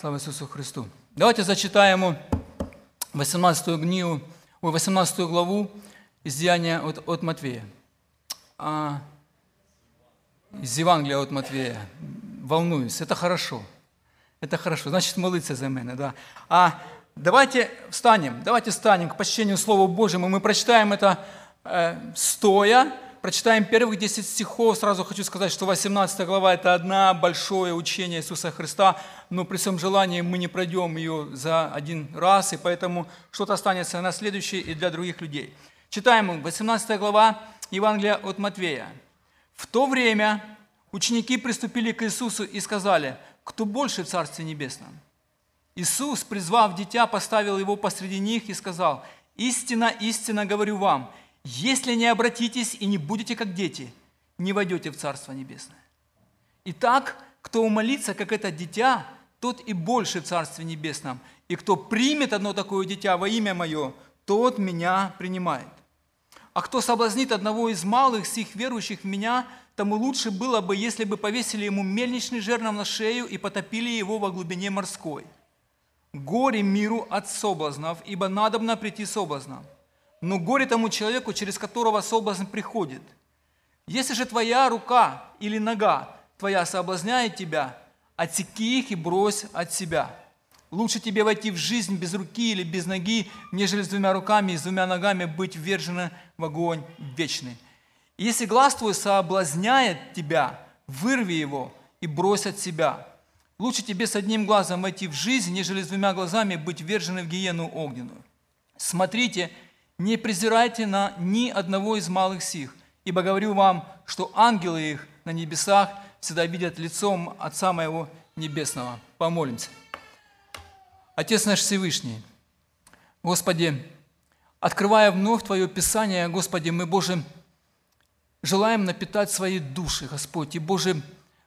Слава Ісусу Христу. Давайте зачитаємо 18 книгу, 18 главу из Деяния от, от Матвея. А, из Евангелия от Матвея. Волнуюсь. Это хорошо. Это хорошо. Значит, молиться за меня, да. А давайте встанем, давайте встанем к почтению Слова Божьему. Мы прочитаем это э, стоя, прочитаем первых 10 стихов. Сразу хочу сказать, что 18 глава – это одна большое учение Иисуса Христа, но при всем желании мы не пройдем ее за один раз, и поэтому что-то останется на следующий и для других людей. Читаем 18 глава Евангелия от Матвея. «В то время ученики приступили к Иисусу и сказали, кто больше в Царстве Небесном?» Иисус, призвав дитя, поставил его посреди них и сказал, «Истина, истинно говорю вам, если не обратитесь и не будете как дети, не войдете в Царство Небесное. Итак, кто умолится, как это дитя, тот и больше в Царстве Небесном. И кто примет одно такое дитя во имя Мое, тот Меня принимает. А кто соблазнит одного из малых сих верующих в Меня, тому лучше было бы, если бы повесили ему мельничный жернов на шею и потопили его во глубине морской. Горе миру от соблазнов, ибо надобно прийти соблазном. Но горе тому человеку, через которого соблазн приходит. Если же твоя рука или нога твоя соблазняет тебя, отсеки их и брось от себя. Лучше тебе войти в жизнь без руки или без ноги, нежели с двумя руками и с двумя ногами быть ввержена в огонь вечный. И если глаз твой соблазняет тебя, вырви его и брось от себя. Лучше тебе с одним глазом войти в жизнь, нежели с двумя глазами быть вверженным в гиену огненную. Смотрите, не презирайте на ни одного из малых сих, ибо говорю вам, что ангелы их на небесах всегда видят лицом Отца Моего Небесного. Помолимся. Отец наш Всевышний, Господи, открывая вновь Твое Писание, Господи, мы, Боже, желаем напитать свои души, Господь, и, Боже,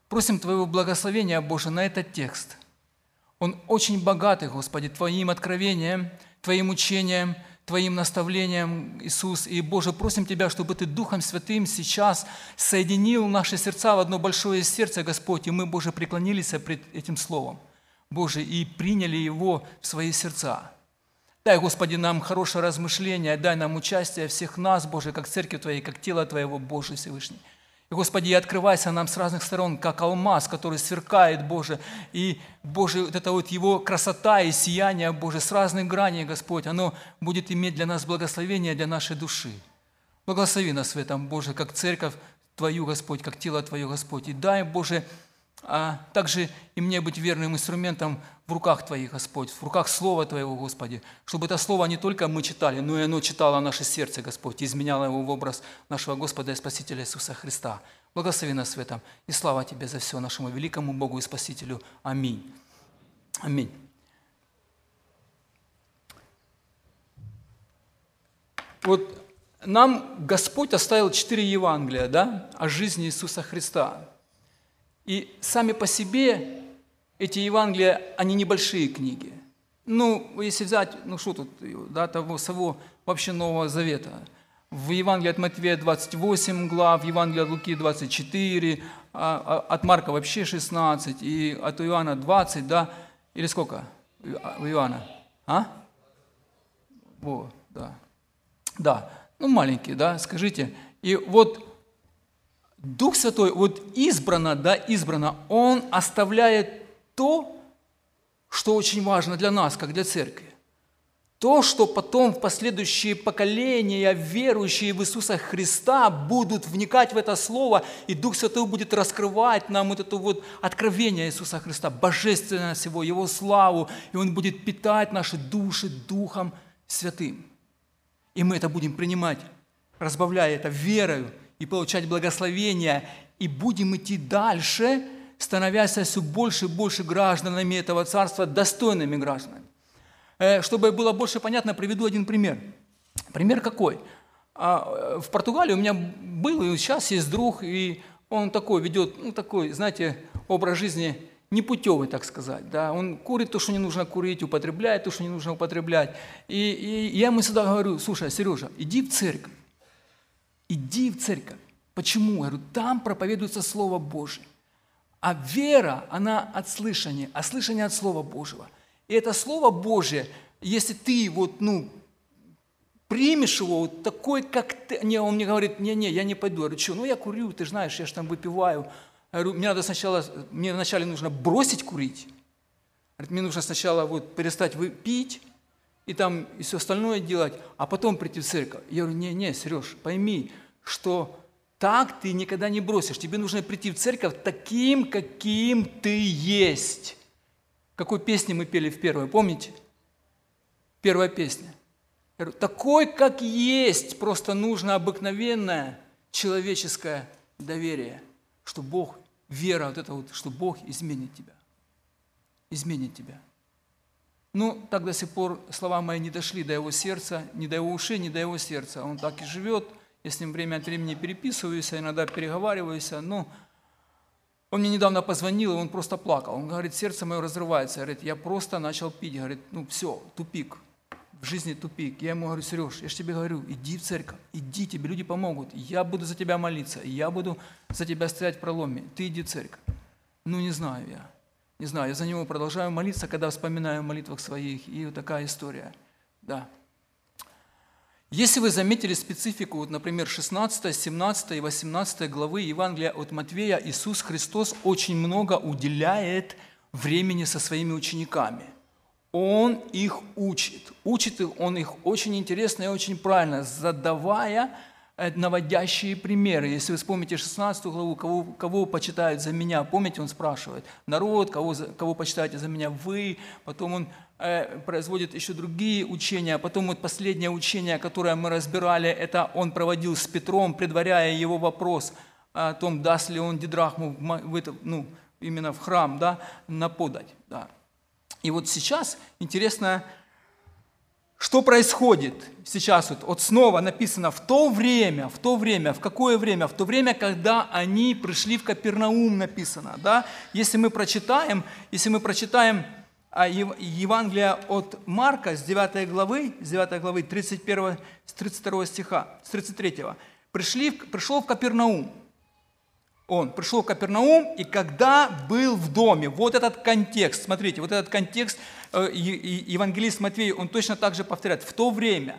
просим Твоего благословения, Боже, на этот текст. Он очень богатый, Господи, Твоим откровением, Твоим учением – Твоим наставлением, Иисус. И, Боже, просим Тебя, чтобы Ты Духом Святым сейчас соединил наши сердца в одно большое сердце, Господь, и мы, Боже, преклонились пред этим Словом, Боже, и приняли его в свои сердца. Дай, Господи, нам хорошее размышление, дай нам участие всех нас, Боже, как церкви Твоей, как тело Твоего, Боже Всевышний. Господи, и открывайся нам с разных сторон, как алмаз, который сверкает, Боже. И, Боже, вот это вот его красота и сияние, Боже, с разных граней, Господь, оно будет иметь для нас благословение для нашей души. Благослови нас в этом, Боже, как церковь Твою, Господь, как тело Твое, Господь. И дай, Боже, а также и мне быть верным инструментом в руках Твоих, Господь, в руках Слова Твоего, Господи, чтобы это Слово не только мы читали, но и оно читало наше сердце, Господь, и изменяло его в образ нашего Господа и Спасителя Иисуса Христа. Благослови нас в этом, и слава Тебе за все нашему великому Богу и Спасителю. Аминь. Аминь. Вот нам Господь оставил четыре Евангелия да, о жизни Иисуса Христа. И сами по себе эти Евангелия, они небольшие книги. Ну, если взять, ну что тут, да, того самого вообще Нового Завета. В Евангелии от Матвея 28 глав, в Евангелии от Луки 24, а, а, от Марка вообще 16, и от Иоанна 20, да, или сколько у Иоанна? А? Во, да. Да, ну маленький, да, скажите. И вот Дух Святой, вот избрано, да, избрано, Он оставляет то, что очень важно для нас, как для церкви. То, что потом в последующие поколения, верующие в Иисуса Христа, будут вникать в это Слово, и Дух Святой будет раскрывать нам вот это вот откровение Иисуса Христа, божественность Его, Его славу, и Он будет питать наши души Духом Святым. И мы это будем принимать, разбавляя это верою, и получать благословения, и будем идти дальше, становясь все больше и больше гражданами этого царства, достойными гражданами. Э, чтобы было больше понятно, приведу один пример. Пример какой? А, в Португалии у меня был, и сейчас есть друг, и он такой ведет, ну такой, знаете, образ жизни непутевый, так сказать. Да? Он курит то, что не нужно курить, употребляет то, что не нужно употреблять. И, и я ему всегда говорю, слушай, Сережа, иди в церковь иди в церковь. Почему? Я говорю, там проповедуется Слово Божие. А вера, она от слышания, а слышание от Слова Божьего. И это Слово Божье, если ты вот, ну, примешь его вот такой, как ты. Не, он мне говорит, не-не, я не пойду. Я говорю, что, ну я курю, ты знаешь, я же там выпиваю. Я говорю, мне надо сначала, мне вначале нужно бросить курить. Говорит, мне нужно сначала вот перестать пить, и там и все остальное делать, а потом прийти в церковь. Я говорю, не-не, Сереж, пойми, что так ты никогда не бросишь. Тебе нужно прийти в церковь таким, каким ты есть. Какой песни мы пели в первой, помните? Первая песня. Я говорю, такой, как есть, просто нужно обыкновенное человеческое доверие, что Бог, вера вот это вот, что Бог изменит тебя. Изменит тебя. Ну, так до сих пор слова мои не дошли до его сердца, ни до его ушей, ни до его сердца. Он так и живет. Я с ним время от времени переписываюсь, иногда переговариваюсь. Но он мне недавно позвонил, и он просто плакал. Он говорит, сердце мое разрывается. Говорит, я просто начал пить. Говорит, ну все, тупик. В жизни тупик. Я ему говорю, Сереж, я же тебе говорю, иди в церковь, иди, тебе люди помогут. Я буду за тебя молиться, я буду за тебя стоять в проломе. Ты иди в церковь. Ну, не знаю я. Не знаю, я за него продолжаю молиться, когда вспоминаю в молитвах своих. И вот такая история. Да. Если вы заметили специфику, вот, например, 16, 17 и 18 главы Евангелия от Матвея, Иисус Христос очень много уделяет времени со своими учениками. Он их учит. Учит он их очень интересно и очень правильно, задавая наводящие примеры. Если вы вспомните 16 главу, кого, кого почитают за меня, помните, он спрашивает, народ, кого, кого почитаете за меня, вы, потом он э, производит еще другие учения, а потом вот последнее учение, которое мы разбирали, это он проводил с Петром, предваряя его вопрос о том, даст ли он дидрахму в это, ну, именно в храм, да, на подать. Да. И вот сейчас интересно, что происходит сейчас? Вот, вот снова написано в то время, в то время, в какое время? В то время, когда они пришли в Капернаум, написано. Да? Если мы прочитаем, если мы прочитаем а, Евангелие от Марка с 9 главы, с 9 главы 31, с 32 стиха, с 33. Пришли, пришел в Капернаум. Он пришел в Капернаум, и когда был в доме, вот этот контекст, смотрите, вот этот контекст – Э, евангелист Матвей, он точно так же повторяет, в то время,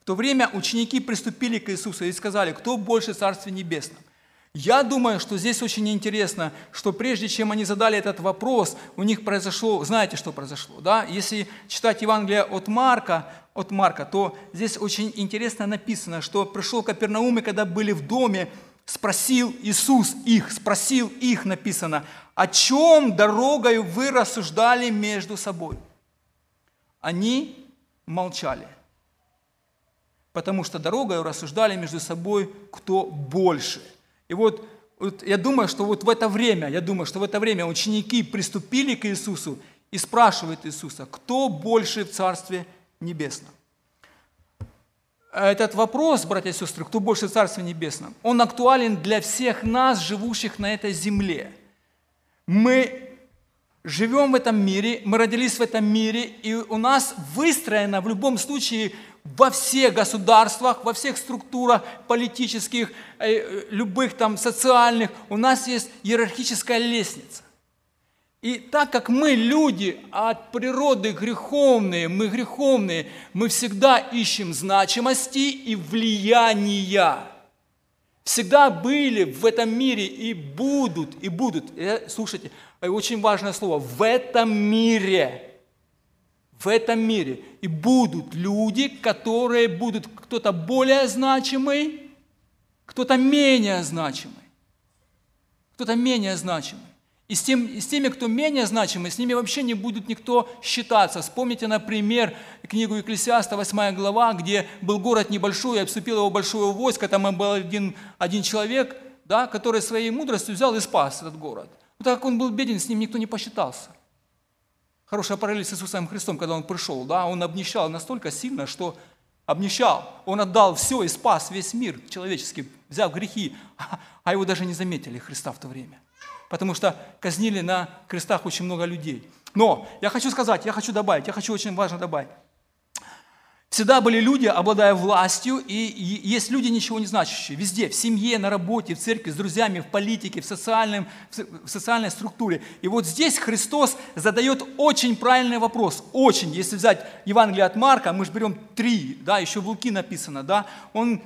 в то время ученики приступили к Иисусу и сказали, кто больше Царстве Небесном? Я думаю, что здесь очень интересно, что прежде чем они задали этот вопрос, у них произошло, знаете, что произошло, да? Если читать Евангелие от Марка, от Марка, то здесь очень интересно написано, что пришел Капернаум, и когда были в доме, спросил Иисус их, спросил их, написано, о чем дорогой вы рассуждали между собой? Они молчали, потому что дорогой рассуждали между собой, кто больше. И вот, вот я думаю, что вот в это время, я думаю, что в это время ученики приступили к Иисусу и спрашивают Иисуса, кто больше в Царстве Небесном. Этот вопрос, братья и сестры, кто больше в Царстве Небесном, он актуален для всех нас, живущих на этой земле – мы живем в этом мире, мы родились в этом мире, и у нас выстроено в любом случае во всех государствах, во всех структурах политических, э, любых там социальных, у нас есть иерархическая лестница. И так как мы люди от природы греховные, мы греховные, мы всегда ищем значимости и влияния всегда были в этом мире и будут, и будут. И, слушайте, очень важное слово. В этом мире. В этом мире. И будут люди, которые будут кто-то более значимый, кто-то менее значимый. Кто-то менее значимый. И с, тем, и с теми, кто менее значимый, с ними вообще не будет никто считаться. Вспомните, например, книгу Екклесиаста, 8 глава, где был город небольшой, и обступил его большое войско, там был один, один человек, да, который своей мудростью взял и спас этот город. Но так как он был беден, с ним никто не посчитался. Хорошая параллель с Иисусом Христом, когда он пришел, да, он обнищал настолько сильно, что обнищал. Он отдал все и спас весь мир человеческий, взяв грехи, а его даже не заметили Христа в то время потому что казнили на крестах очень много людей. Но я хочу сказать, я хочу добавить, я хочу очень важно добавить. Всегда были люди, обладая властью, и есть люди, ничего не значащие. Везде, в семье, на работе, в церкви, с друзьями, в политике, в, социальном, в социальной структуре. И вот здесь Христос задает очень правильный вопрос. Очень. Если взять Евангелие от Марка, мы же берем три, да, еще в Луки написано, да, он,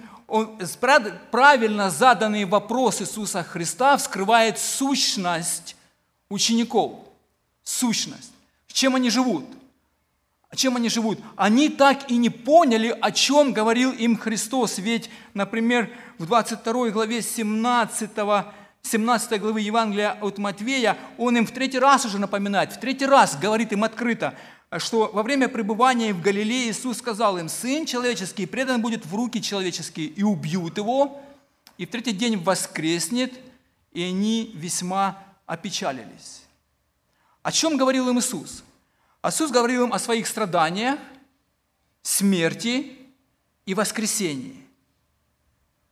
правильно заданный вопрос Иисуса Христа вскрывает сущность учеников. Сущность. Чем они живут? чем они живут? Они так и не поняли, о чем говорил им Христос. Ведь, например, в 22 главе 17, 17 главы Евангелия от Матвея, он им в третий раз уже напоминает, в третий раз говорит им открыто, что во время пребывания в Галилее Иисус сказал им, «Сын человеческий предан будет в руки человеческие, и убьют его, и в третий день воскреснет». И они весьма опечалились. О чем говорил им Иисус? Иисус говорил им о своих страданиях, смерти и воскресении.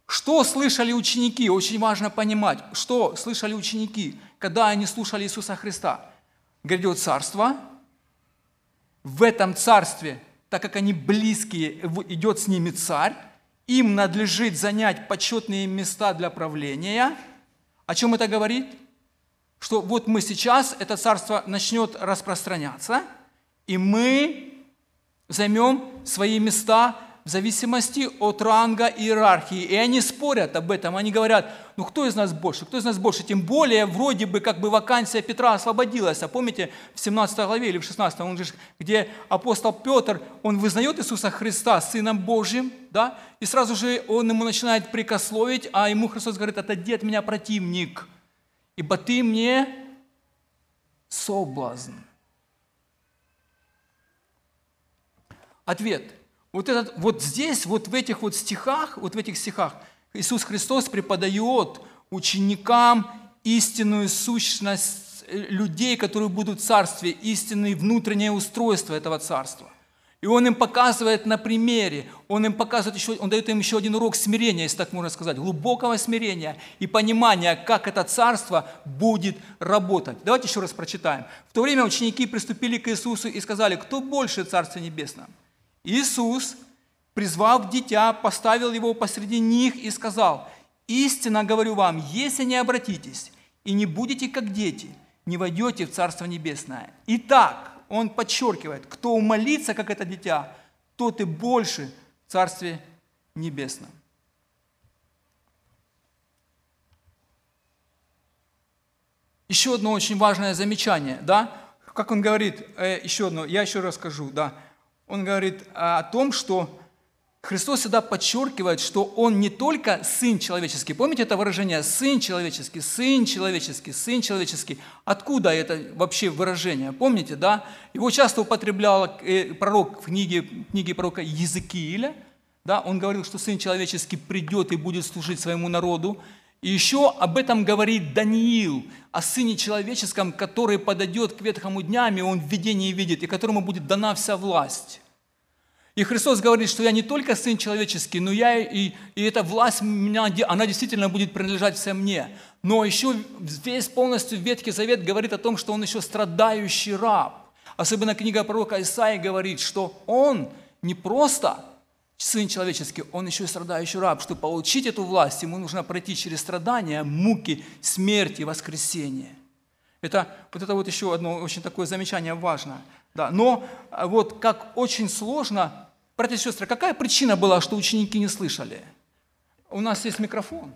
Что слышали ученики? Очень важно понимать, что слышали ученики, когда они слушали Иисуса Христа. Грядет царство, в этом царстве, так как они близкие, идет с ними царь, им надлежит занять почетные места для правления. О чем это говорит? Что вот мы сейчас, это царство начнет распространяться – и мы займем свои места в зависимости от ранга иерархии. И они спорят об этом. Они говорят, ну кто из нас больше? Кто из нас больше? Тем более, вроде бы, как бы вакансия Петра освободилась. А помните, в 17 главе или в 16, он же, где апостол Петр, он вызнает Иисуса Христа Сыном Божьим, да? и сразу же он ему начинает прикословить, а ему Христос говорит, отойди от меня, противник, ибо ты мне соблазн. Ответ. Вот, этот, вот здесь, вот в этих вот стихах, вот в этих стихах Иисус Христос преподает ученикам истинную сущность э, людей, которые будут в царстве, истинное внутреннее устройство этого царства. И он им показывает на примере, он им показывает еще, он дает им еще один урок смирения, если так можно сказать, глубокого смирения и понимания, как это царство будет работать. Давайте еще раз прочитаем. В то время ученики приступили к Иисусу и сказали, кто больше Царства Небесного? Иисус, призвав дитя, поставил его посреди них и сказал, «Истинно говорю вам, если не обратитесь и не будете как дети, не войдете в Царство Небесное». Итак, он подчеркивает, кто умолится, как это дитя, тот и больше в Царстве Небесном. Еще одно очень важное замечание, да? Как он говорит, э, еще одно, я еще расскажу, да он говорит о том, что Христос всегда подчеркивает, что Он не только Сын человеческий. Помните это выражение «Сын человеческий», «Сын человеческий», «Сын человеческий». Откуда это вообще выражение? Помните, да? Его часто употреблял э, пророк в книге, книге пророка Езекииля. Да? Он говорил, что Сын человеческий придет и будет служить своему народу. И еще об этом говорит Даниил, о Сыне Человеческом, который подойдет к ветхому дням, и он в видении видит, и которому будет дана вся власть. И Христос говорит, что я не только Сын Человеческий, но я и, и эта власть, меня, она действительно будет принадлежать всем мне. Но еще весь полностью Ветхий Завет говорит о том, что Он еще страдающий раб. Особенно книга пророка Исаии говорит, что Он не просто Сын человеческий, он еще и страдающий раб. Чтобы получить эту власть, ему нужно пройти через страдания, муки, смерть и воскресение. Это, вот это вот еще одно очень такое замечание важное. Да, но а, вот как очень сложно, братья и сестры, какая причина была, что ученики не слышали? У нас есть микрофон.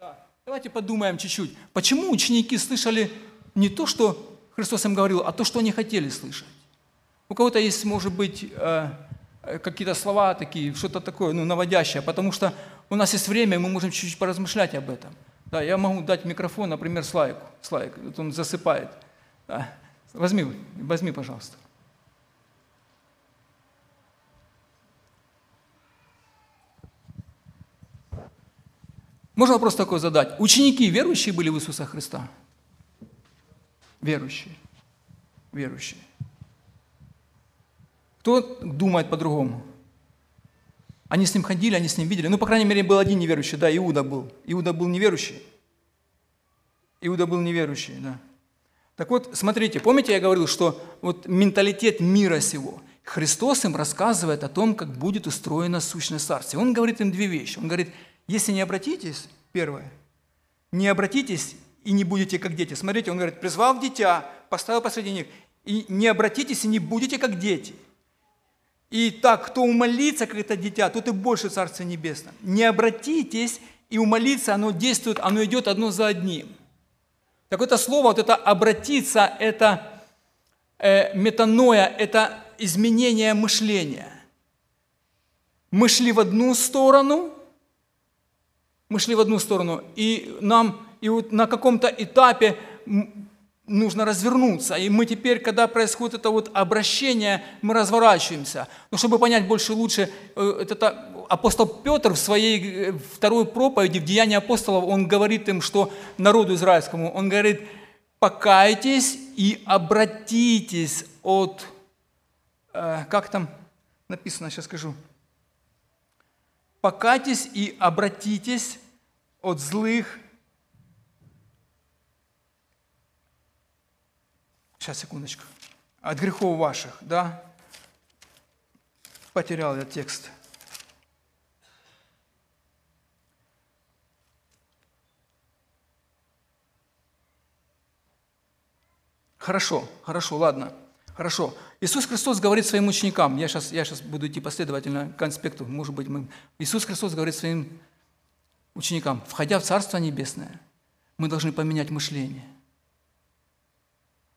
Да. Давайте подумаем чуть-чуть. Почему ученики слышали не то, что Христос им говорил, а то, что они хотели слышать? У кого-то есть, может быть, Э, какие-то слова такие, что-то такое, ну, наводящее, потому что у нас есть время, и мы можем чуть-чуть поразмышлять об этом. Да, я могу дать микрофон, например, Славику. Славик, вот он засыпает. Да. Возьми, возьми, пожалуйста. Можно вопрос такой задать. Ученики верующие были в Иисуса Христа? Верующие. Верующие. Кто думает по-другому? Они с ним ходили, они с ним видели. Ну, по крайней мере, был один неверующий, да, Иуда был. Иуда был неверующий. Иуда был неверующий, да. Так вот, смотрите, помните, я говорил, что вот менталитет мира сего. Христос им рассказывает о том, как будет устроена сущность Царствия. Он говорит им две вещи. Он говорит, если не обратитесь, первое, не обратитесь и не будете как дети. Смотрите, он говорит, призвал дитя, поставил посреди них, и не обратитесь и не будете как дети. И так, кто умолится, как это дитя, тот и больше Царствия Небесного. Не обратитесь и умолиться, оно действует, оно идет одно за одним. Так это слово, вот это обратиться, это э, метаноя, это изменение мышления. Мы шли в одну сторону, мы шли в одну сторону, и нам, и вот на каком-то этапе нужно развернуться. И мы теперь, когда происходит это вот обращение, мы разворачиваемся. Но чтобы понять больше лучше, э, это апостол Петр в своей э, второй проповеди, в Деянии апостолов, он говорит им, что народу израильскому, он говорит, покайтесь и обратитесь от, э, как там написано, сейчас скажу, покайтесь и обратитесь от злых Сейчас, секундочку. От грехов ваших, да? Потерял я текст. Хорошо, хорошо, ладно. Хорошо. Иисус Христос говорит своим ученикам, я сейчас, я сейчас буду идти последовательно к конспекту, может быть, мы... Иисус Христос говорит своим ученикам, входя в Царство Небесное, мы должны поменять мышление –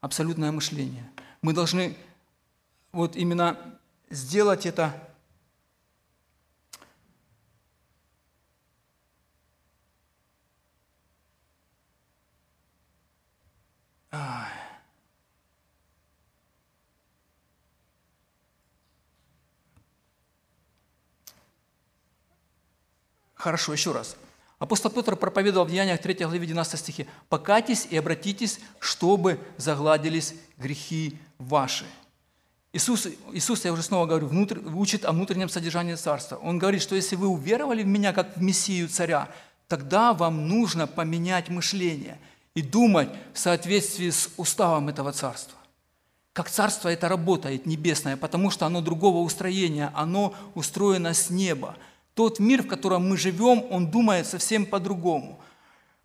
абсолютное мышление. Мы должны вот именно сделать это Хорошо, еще раз. Апостол Петр проповедовал в Деяниях 3 главе 12 стихе «Покайтесь и обратитесь, чтобы загладились грехи ваши». Иисус, Иисус, я уже снова говорю, внутрь, учит о внутреннем содержании Царства. Он говорит, что если вы уверовали в Меня как в Мессию Царя, тогда вам нужно поменять мышление и думать в соответствии с уставом этого Царства. Как Царство это работает небесное, потому что оно другого устроения, оно устроено с неба – тот мир, в котором мы живем, он думает совсем по-другому.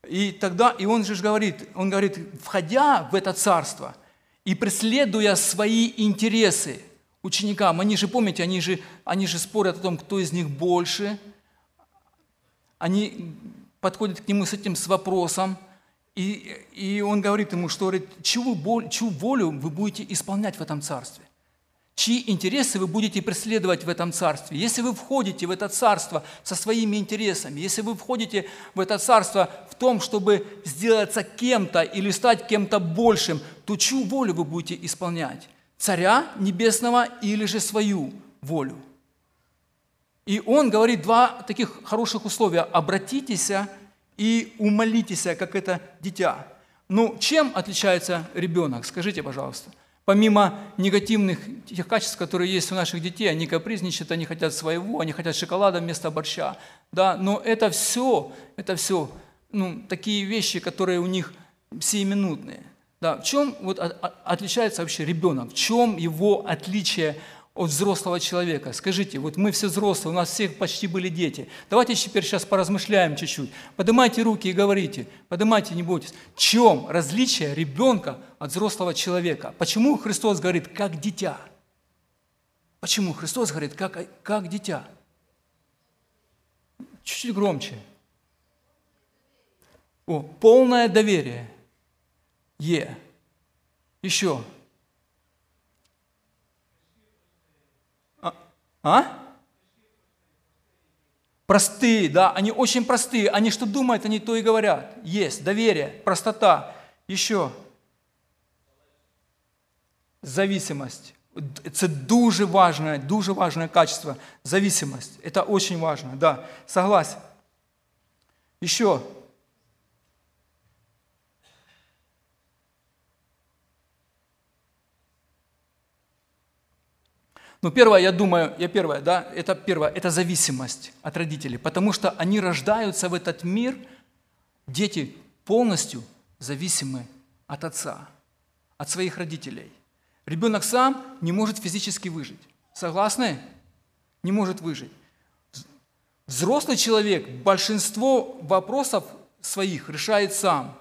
И тогда, и он же говорит, он говорит, входя в это царство и преследуя свои интересы ученикам, они же, помните, они же, они же спорят о том, кто из них больше, они подходят к нему с этим с вопросом, и, и он говорит ему, что говорит, чью, чью волю вы будете исполнять в этом царстве чьи интересы вы будете преследовать в этом царстве. Если вы входите в это царство со своими интересами, если вы входите в это царство в том, чтобы сделаться кем-то или стать кем-то большим, то чью волю вы будете исполнять? Царя небесного или же свою волю? И он говорит два таких хороших условия. Обратитесь и умолитесь, как это дитя. Ну, чем отличается ребенок? Скажите, пожалуйста – Помимо негативных тех качеств, которые есть у наших детей, они капризничают, они хотят своего, они хотят шоколада вместо борща. Да? Но это все, это все ну, такие вещи, которые у них сиюминутные. Да? В чем вот отличается вообще ребенок? В чем его отличие от взрослого человека. Скажите, вот мы все взрослые, у нас всех почти были дети. Давайте теперь сейчас поразмышляем чуть-чуть. Поднимайте руки и говорите, поднимайте, не бойтесь. В чем различие ребенка от взрослого человека? Почему Христос говорит, как дитя? Почему Христос говорит, как, как дитя? Чуть-чуть громче. О, полное доверие. Е. Еще. А? Простые, да, они очень простые. Они что думают, они то и говорят. Есть доверие, простота. Еще. Зависимость. Это дуже важное, дуже важное качество. Зависимость. Это очень важно, да, согласен. Еще. Ну, первое, я думаю, я первое, да, это первое, это зависимость от родителей, потому что они рождаются в этот мир, дети полностью зависимы от отца, от своих родителей. Ребенок сам не может физически выжить. Согласны? Не может выжить. Взрослый человек большинство вопросов своих решает сам.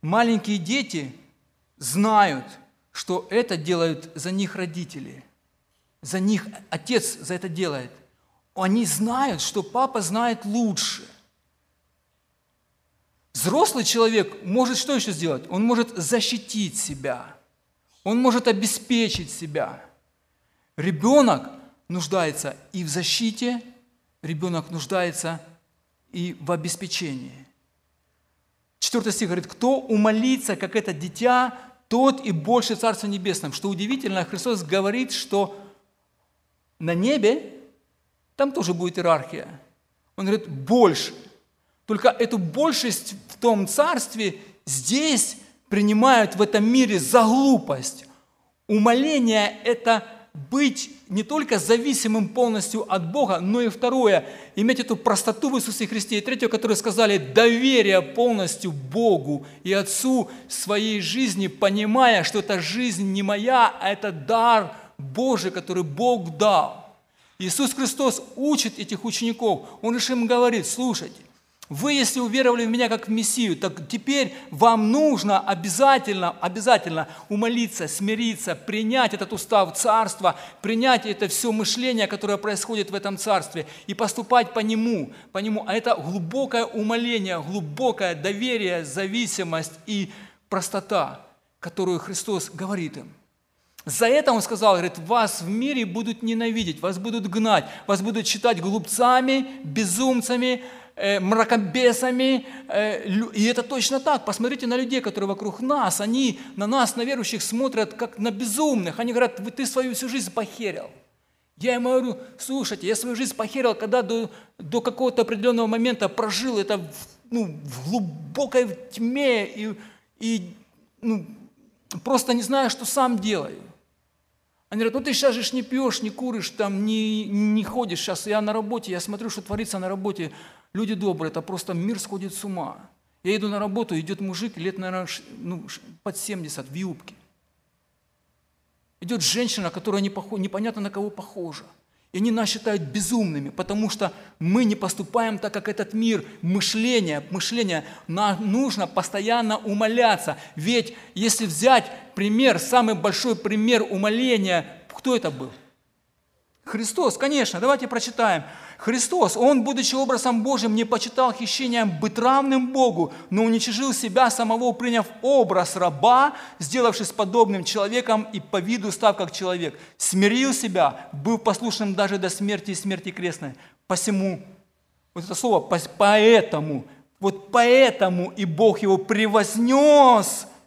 Маленькие дети знают, что это делают за них родители. За них отец за это делает. Они знают, что папа знает лучше. Взрослый человек может что еще сделать? Он может защитить себя. Он может обеспечить себя. Ребенок нуждается и в защите, ребенок нуждается и в обеспечении. Четвертый стих говорит, кто умолится, как это дитя, тот и больше Царства Небесном. Что удивительно, Христос говорит, что на небе там тоже будет иерархия. Он говорит, больше. Только эту большесть в том царстве здесь принимают в этом мире за глупость. Умоление – это быть не только зависимым полностью от Бога, но и второе, иметь эту простоту в Иисусе Христе. И третье, которое сказали, доверие полностью Богу и Отцу своей жизни, понимая, что эта жизнь не моя, а это дар Божий, который Бог дал. Иисус Христос учит этих учеников. Он лишь им говорит, слушайте, вы, если уверовали в меня как в Мессию, так теперь вам нужно обязательно, обязательно умолиться, смириться, принять этот устав царства, принять это все мышление, которое происходит в этом царстве, и поступать по нему, по нему. А это глубокое умоление, глубокое доверие, зависимость и простота, которую Христос говорит им. За это он сказал, говорит, вас в мире будут ненавидеть, вас будут гнать, вас будут считать глупцами, безумцами, Э, мракобесами. Э, и это точно так. Посмотрите на людей, которые вокруг нас. Они на нас, на верующих, смотрят как на безумных. Они говорят, ты свою всю жизнь похерил. Я ему говорю, слушайте, я свою жизнь похерил, когда до, до какого-то определенного момента прожил это в, ну, в глубокой тьме и, и ну, просто не знаю, что сам делаю. Они говорят, ну ты сейчас же не пьешь, не куришь, там, не, не ходишь. Сейчас я на работе, я смотрю, что творится на работе. Люди добрые, это просто мир сходит с ума. Я иду на работу, идет мужик лет, наверное, ну, под 70 в юбке. Идет женщина, которая не похож, непонятно на кого похожа. И они нас считают безумными, потому что мы не поступаем так, как этот мир. Мышление, мышление, нам нужно постоянно умоляться. Ведь если взять пример, самый большой пример умоления, кто это был? Христос, конечно, давайте прочитаем. Христос, Он, будучи образом Божьим, не почитал хищением быть равным Богу, но уничижил себя самого, приняв образ раба, сделавшись подобным человеком и по виду став как человек. Смирил себя, был послушным даже до смерти и смерти крестной. Посему, вот это слово, поэтому, вот поэтому и Бог его превознес –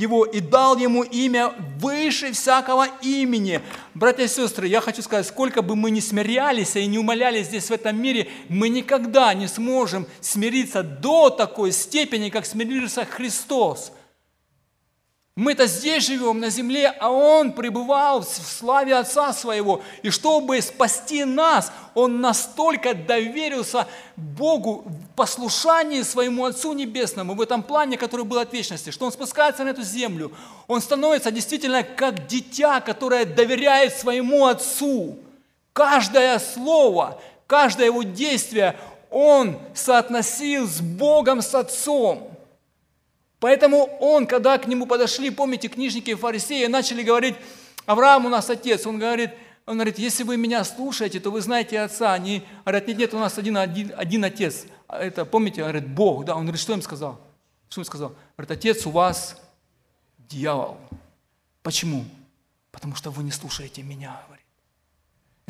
его и дал ему имя выше всякого имени. Братья и сестры, я хочу сказать, сколько бы мы ни смирялись и не умолялись здесь в этом мире, мы никогда не сможем смириться до такой степени, как смирился Христос – мы-то здесь живем на земле, а Он пребывал в славе Отца Своего. И чтобы спасти нас, Он настолько доверился Богу в послушании своему Отцу Небесному, в этом плане, который был от вечности, что Он спускается на эту землю. Он становится действительно как дитя, которое доверяет своему Отцу. Каждое слово, каждое его действие Он соотносил с Богом, с Отцом. Поэтому он, когда к нему подошли, помните, книжники и фарисеи, начали говорить, Авраам у нас отец, он говорит, он говорит, если вы меня слушаете, то вы знаете отца. Они говорят, нет, нет, у нас один, один, один отец. А это, помните, говорит, Бог, да. Он говорит, что им сказал? Что им сказал? Говорит, отец у вас дьявол. Почему? Потому что вы не слушаете меня.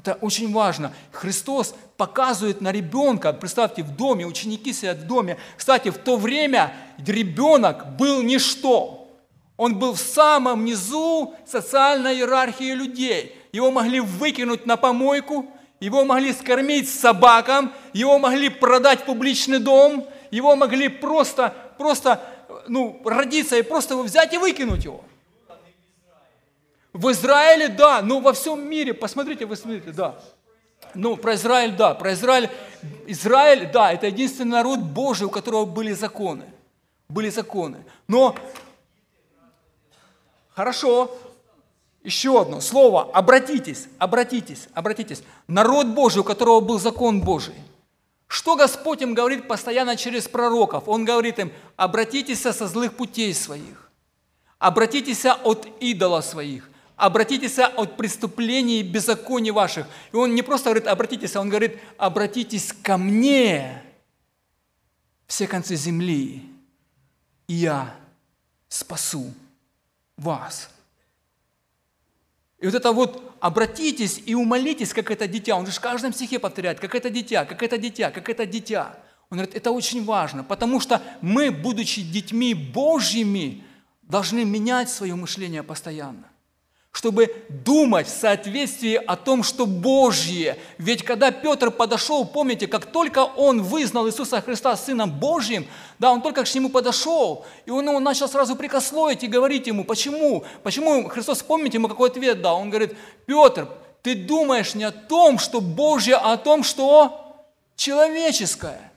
Это очень важно. Христос показывает на ребенка, представьте, в доме, ученики сидят в доме. Кстати, в то время ребенок был ничто. Он был в самом низу социальной иерархии людей. Его могли выкинуть на помойку, его могли скормить собакам, его могли продать в публичный дом, его могли просто, просто ну, родиться и просто взять и выкинуть его. В Израиле, да, но во всем мире, посмотрите, вы смотрите, да. Ну, про Израиль, да, про Израиль. Израиль, да, это единственный народ Божий, у которого были законы. Были законы. Но, хорошо, Еще одно слово. Обратитесь, обратитесь, обратитесь. Народ Божий, у которого был закон Божий. Что Господь им говорит постоянно через пророков? Он говорит им, обратитесь со злых путей своих. Обратитесь от идола своих. Обратитесь от преступлений и беззаконий ваших. И он не просто говорит, обратитесь, он говорит, обратитесь ко мне, все концы земли, и я спасу вас. И вот это вот обратитесь и умолитесь, как это дитя. Он же в каждом стихе повторяет, как это дитя, как это дитя, как это дитя. Он говорит, это очень важно, потому что мы, будучи детьми Божьими, должны менять свое мышление постоянно чтобы думать в соответствии о том, что Божье. Ведь когда Петр подошел, помните, как только он вызнал Иисуса Христа Сыном Божьим, да, он только к нему подошел, и он его начал сразу прикословить и говорить ему, почему? Почему Христос, помните, ему какой ответ дал? Он говорит, Петр, ты думаешь не о том, что Божье, а о том, что человеческое.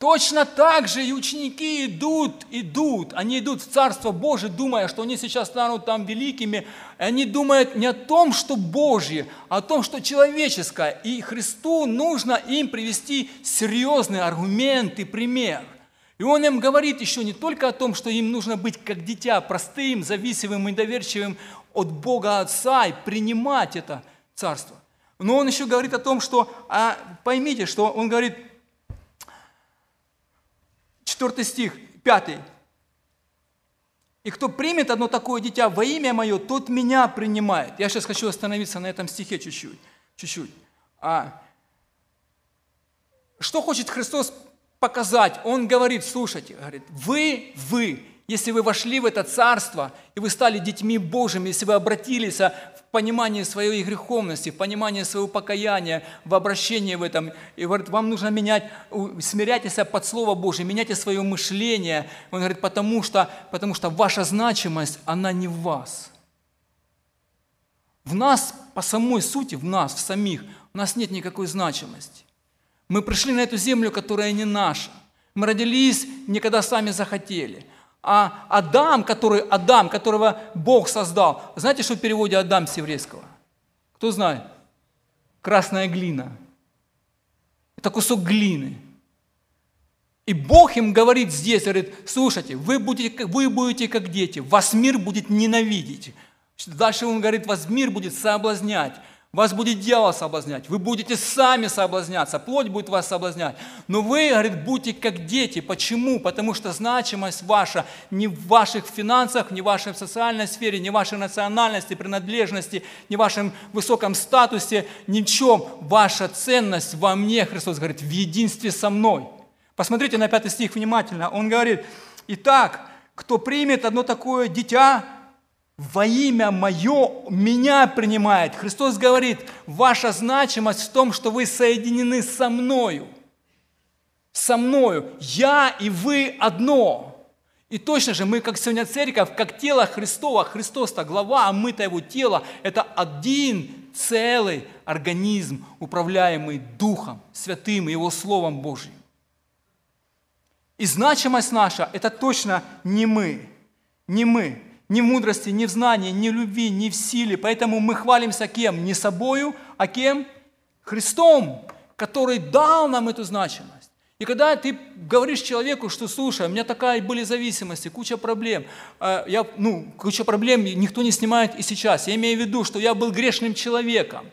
Точно так же и ученики идут, идут, они идут в Царство Божие, думая, что они сейчас станут там великими. Они думают не о том, что Божье, а о том, что человеческое. И Христу нужно им привести серьезный аргумент и пример. И Он им говорит еще не только о том, что им нужно быть как дитя, простым, зависимым и доверчивым от Бога Отца и принимать это Царство. Но Он еще говорит о том, что, а, поймите, что Он говорит – 4 стих, 5. «И кто примет одно такое дитя во имя Мое, тот Меня принимает». Я сейчас хочу остановиться на этом стихе чуть-чуть. чуть-чуть. А, что хочет Христос показать? Он говорит, слушайте, говорит, вы, вы, если вы вошли в это царство, и вы стали детьми Божьими, если вы обратились в понимание своей греховности, в понимание своего покаяния, в обращении в этом, и говорит, вам нужно менять, смиряйтесь под Слово Божие, меняйте свое мышление. Он говорит, потому что, потому что ваша значимость, она не в вас. В нас, по самой сути, в нас, в самих, у нас нет никакой значимости. Мы пришли на эту землю, которая не наша. Мы родились, никогда сами захотели – а Адам, который, Адам, которого Бог создал, знаете, что в переводе Адам с еврейского? Кто знает? Красная глина. Это кусок глины. И Бог им говорит здесь, говорит, слушайте, вы будете, вы будете как дети, вас мир будет ненавидеть. Дальше он говорит, вас мир будет соблазнять. Вас будет дьявол соблазнять, вы будете сами соблазняться, плоть будет вас соблазнять. Но вы, говорит, будьте как дети. Почему? Потому что значимость ваша не в ваших финансах, не в вашей социальной сфере, не в вашей национальности, принадлежности, не в вашем высоком статусе, ни в чем. Ваша ценность во мне, Христос говорит, в единстве со мной. Посмотрите на пятый стих внимательно. Он говорит, «Итак, кто примет одно такое дитя, во имя мое меня принимает. Христос говорит, ваша значимость в том, что вы соединены со мною. Со мною. Я и вы одно. И точно же мы, как сегодня церковь, как тело Христова, Христос-то глава, а мы-то его тело, это один целый организм, управляемый Духом Святым и Его Словом Божьим. И значимость наша – это точно не мы, не мы, ни в мудрости, ни в знании, ни в любви, ни в силе. Поэтому мы хвалимся кем? Не собою, а кем? Христом, который дал нам эту значимость. И когда ты говоришь человеку, что слушай, у меня такая были зависимости, куча проблем, э, я, ну, куча проблем никто не снимает и сейчас. Я имею в виду, что я был грешным человеком.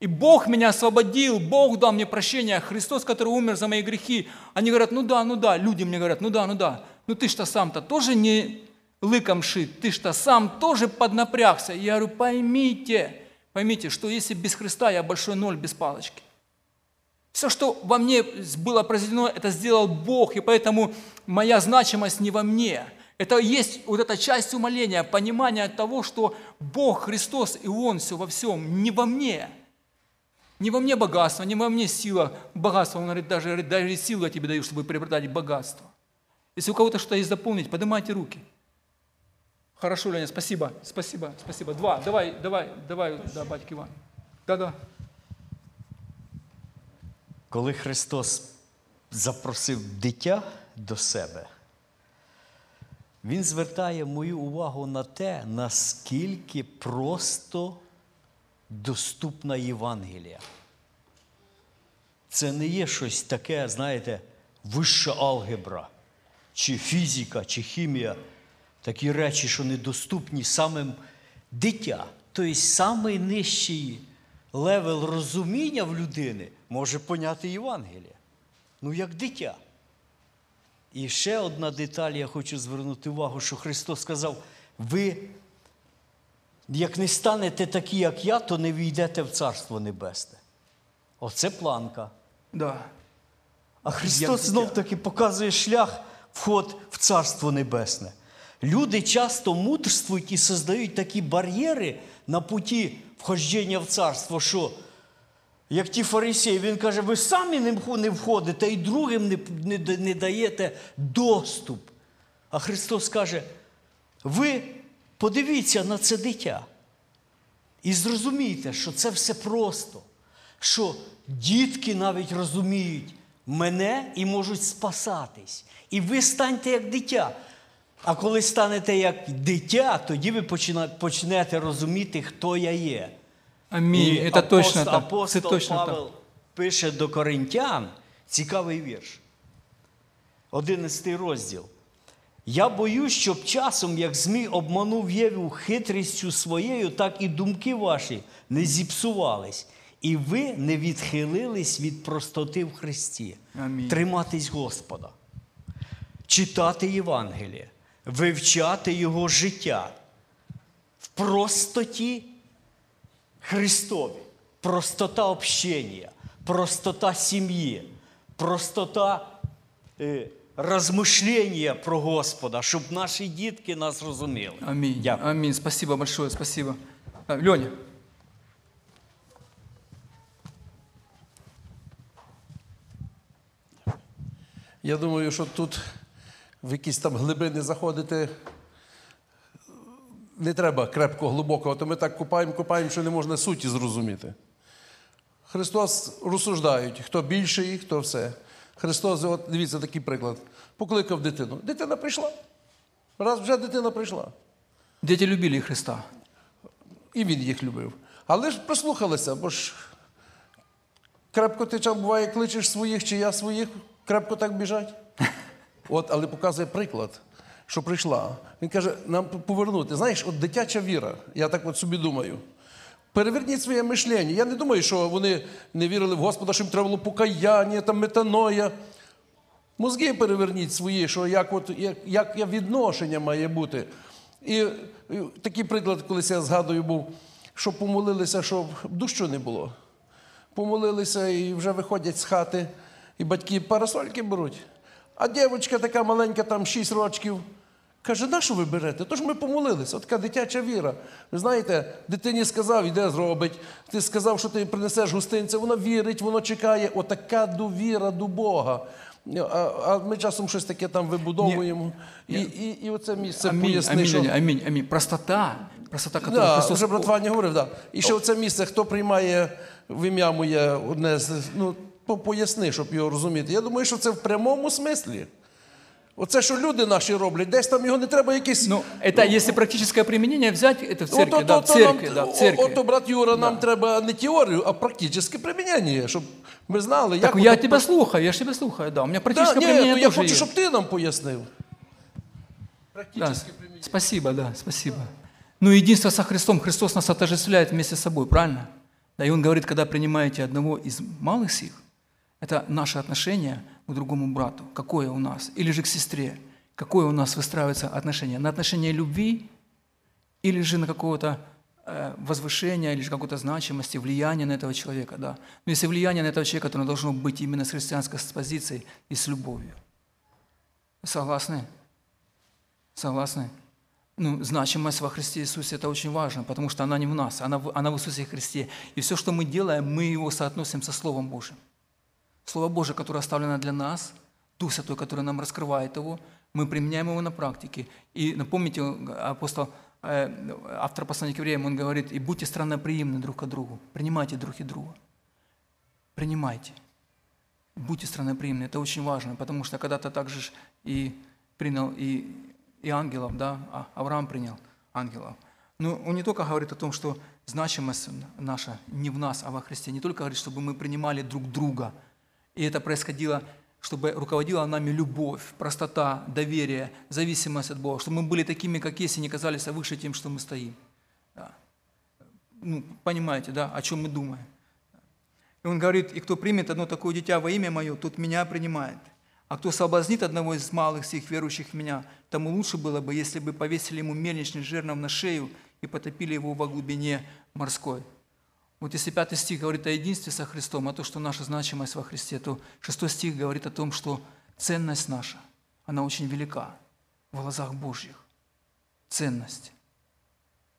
И Бог меня освободил, Бог дал мне прощение, Христос, который умер за мои грехи. Они говорят, ну да, ну да, люди мне говорят, ну да, ну да, ну ты что сам-то тоже не, лыком шит, ты что, сам тоже поднапрягся? Я говорю, поймите, поймите, что если без Христа я большой ноль без палочки. Все, что во мне было произведено, это сделал Бог, и поэтому моя значимость не во мне. Это есть вот эта часть умоления, понимание того, что Бог, Христос и Он все во всем, не во мне. Не во мне богатство, не во мне сила. Богатство, Он говорит, даже, даже силу я тебе даю, чтобы приобретать богатство. Если у кого-то что-то есть заполнить, поднимайте руки – Хорошо, Леня, спасибо, спасибо, спасибо. Два, давай, давай, давай, да, батьки Іван. Да-да. Коли Христос запросив дитя до себе, він звертає мою увагу на те, наскільки просто доступна Євангелія. Це не є щось таке, знаєте, вища алгебра, чи фізика, чи хімія. Такі речі, що недоступні самим дитя. Тобто самий нижчий level розуміння в людини може поняти Євангелія. Ну, як дитя. І ще одна деталь, я хочу звернути увагу, що Христос сказав: ви, як не станете такі, як я, то не війдете в Царство Небесне. Оце планка. Да. А Христос знов таки показує шлях вход в Царство Небесне. Люди часто мудрствують і создають такі бар'єри на путі вхождення в царство, що як ті фарисеї, він каже, ви самі не входите і другим не, не, не даєте доступ. А Христос каже, ви подивіться на це дитя. І зрозумійте, що це все просто, що дітки навіть розуміють мене і можуть спасатись. І ви станьте як дитя. А коли станете як дитя, тоді ви почнете розуміти, хто я є. Аминь. І точно апостол, так. Это апостол точно Павел так. пише до коринтян цікавий вірш. 11 розділ. Я боюсь, щоб часом, як Змій обманув Єву хитрістю своєю, так і думки ваші не зіпсувались, і ви не відхилились від простоти в Христі. Амінь. Триматись Господа, читати Євангеліє, вивчати Його життя в простоті Христові, простота общення, простота сім'ї, простота е, розмишлення про Господа, щоб наші дітки нас розуміли. Аминь. Дякую. Аминь. Спасибо большое, спасибо. Леня. Я думаю, що тут в якісь там глибини заходити не треба крепко глибоко, а то ми так купаємо, купаємо, що не можна суті зрозуміти. Христос розсуждають, хто більший, хто все. Христос, от дивіться такий приклад, покликав дитину. Дитина прийшла. Раз вже дитина прийшла. Дети любили Христа. І він їх любив. Але ж прислухалися, бо ж крепко ти чам буває, кличеш своїх, чи я своїх, крепко так біжать. От, але показує приклад, що прийшла. Він каже, нам повернути. Знаєш, от дитяча віра, я так от собі думаю. Переверніть своє мишлення. Я не думаю, що вони не вірили в Господа, що їм треба було покаяння, там метаноя. Мозги переверніть свої, що як, от, як, як відношення має бути. І, і такий приклад, колись я згадую, був, що помолилися, щоб дощу не було. Помолилися і вже виходять з хати, і батьки парасольки беруть. А дівчинка така маленька, там 6 років, каже, на що ви берете? Тож ми помолилися, от така дитяча віра. Ви знаєте, дитині сказав, іде зробить. Ти сказав, що ти принесеш гостинця, вона вірить, воно чекає. Отака довіра до Бога. А, а ми часом щось таке там вибудовуємо. І, і, і оце місце Аминь, поясни, аминь, що... Леня, аминь, аминь. Простота, простота, которую Да, Христос... вже брат Ваня говорив, да. І ще оце місце, хто приймає в ім'я моє одне з ну, поясни, щоб його розуміти. Я думаю, що це в прямому смислі. Оце, що люди наші роблять, десь там його не треба якийсь. Ну, это если практическое применение взять, это в церкви, Ото- да, в ото церкви, нам- да, в о- церкви. Ото, брат Юра, нам треба не теорію, а практичне примінення, щоб ми знали, Так як я ото- тебя слухаю, я ж тебя слухаю, да. У меня Да, практическое ні, применение то я тоже хочу, есть. щоб ти нам пояснив. Да, спасибо, да, спасибо. Ну, единство со Христом, Христос нас отождествляет вместе с собой, правильно? Да, и Он говорит, когда принимаете одного из малых сих, это наше отношение к другому брату, какое у нас, или же к сестре, какое у нас выстраивается отношение, на отношение любви или же на какого-то э, возвышения, или же какой-то значимости, влияния на этого человека, да. Но если влияние на этого человека, то оно должно быть именно с христианской позицией и с любовью. Согласны? Согласны? Ну, значимость во Христе Иисусе – это очень важно, потому что она не в нас, она в, она в Иисусе Христе. И все, что мы делаем, мы его соотносим со Словом Божьим. Слово Божие, которое оставлено для нас, Дух Святой, который нам раскрывает его, мы применяем его на практике. И напомните, апостол, э, автор послания к евреям, он говорит, и будьте странноприимны друг к другу, принимайте друг и друга. Принимайте. Будьте странноприимны, это очень важно, потому что когда-то также ж и принял и и ангелов, да, а Авраам принял ангелов. Но он не только говорит о том, что значимость наша не в нас, а во Христе. Не только говорит, чтобы мы принимали друг друга. И это происходило, чтобы руководила нами любовь, простота, доверие, зависимость от Бога. Чтобы мы были такими, как есть, и не казались выше тем, что мы стоим. Да. Ну, понимаете, да, о чем мы думаем. И он говорит, и кто примет одно такое дитя во имя мое, тот меня принимает. А кто соблазнит одного из малых всех верующих в меня, тому лучше было бы, если бы повесили ему мельничный жернов на шею и потопили его во глубине морской. Вот если пятый стих говорит о единстве со Христом, о том, что наша значимость во Христе, то шестой стих говорит о том, что ценность наша, она очень велика в глазах Божьих. Ценность.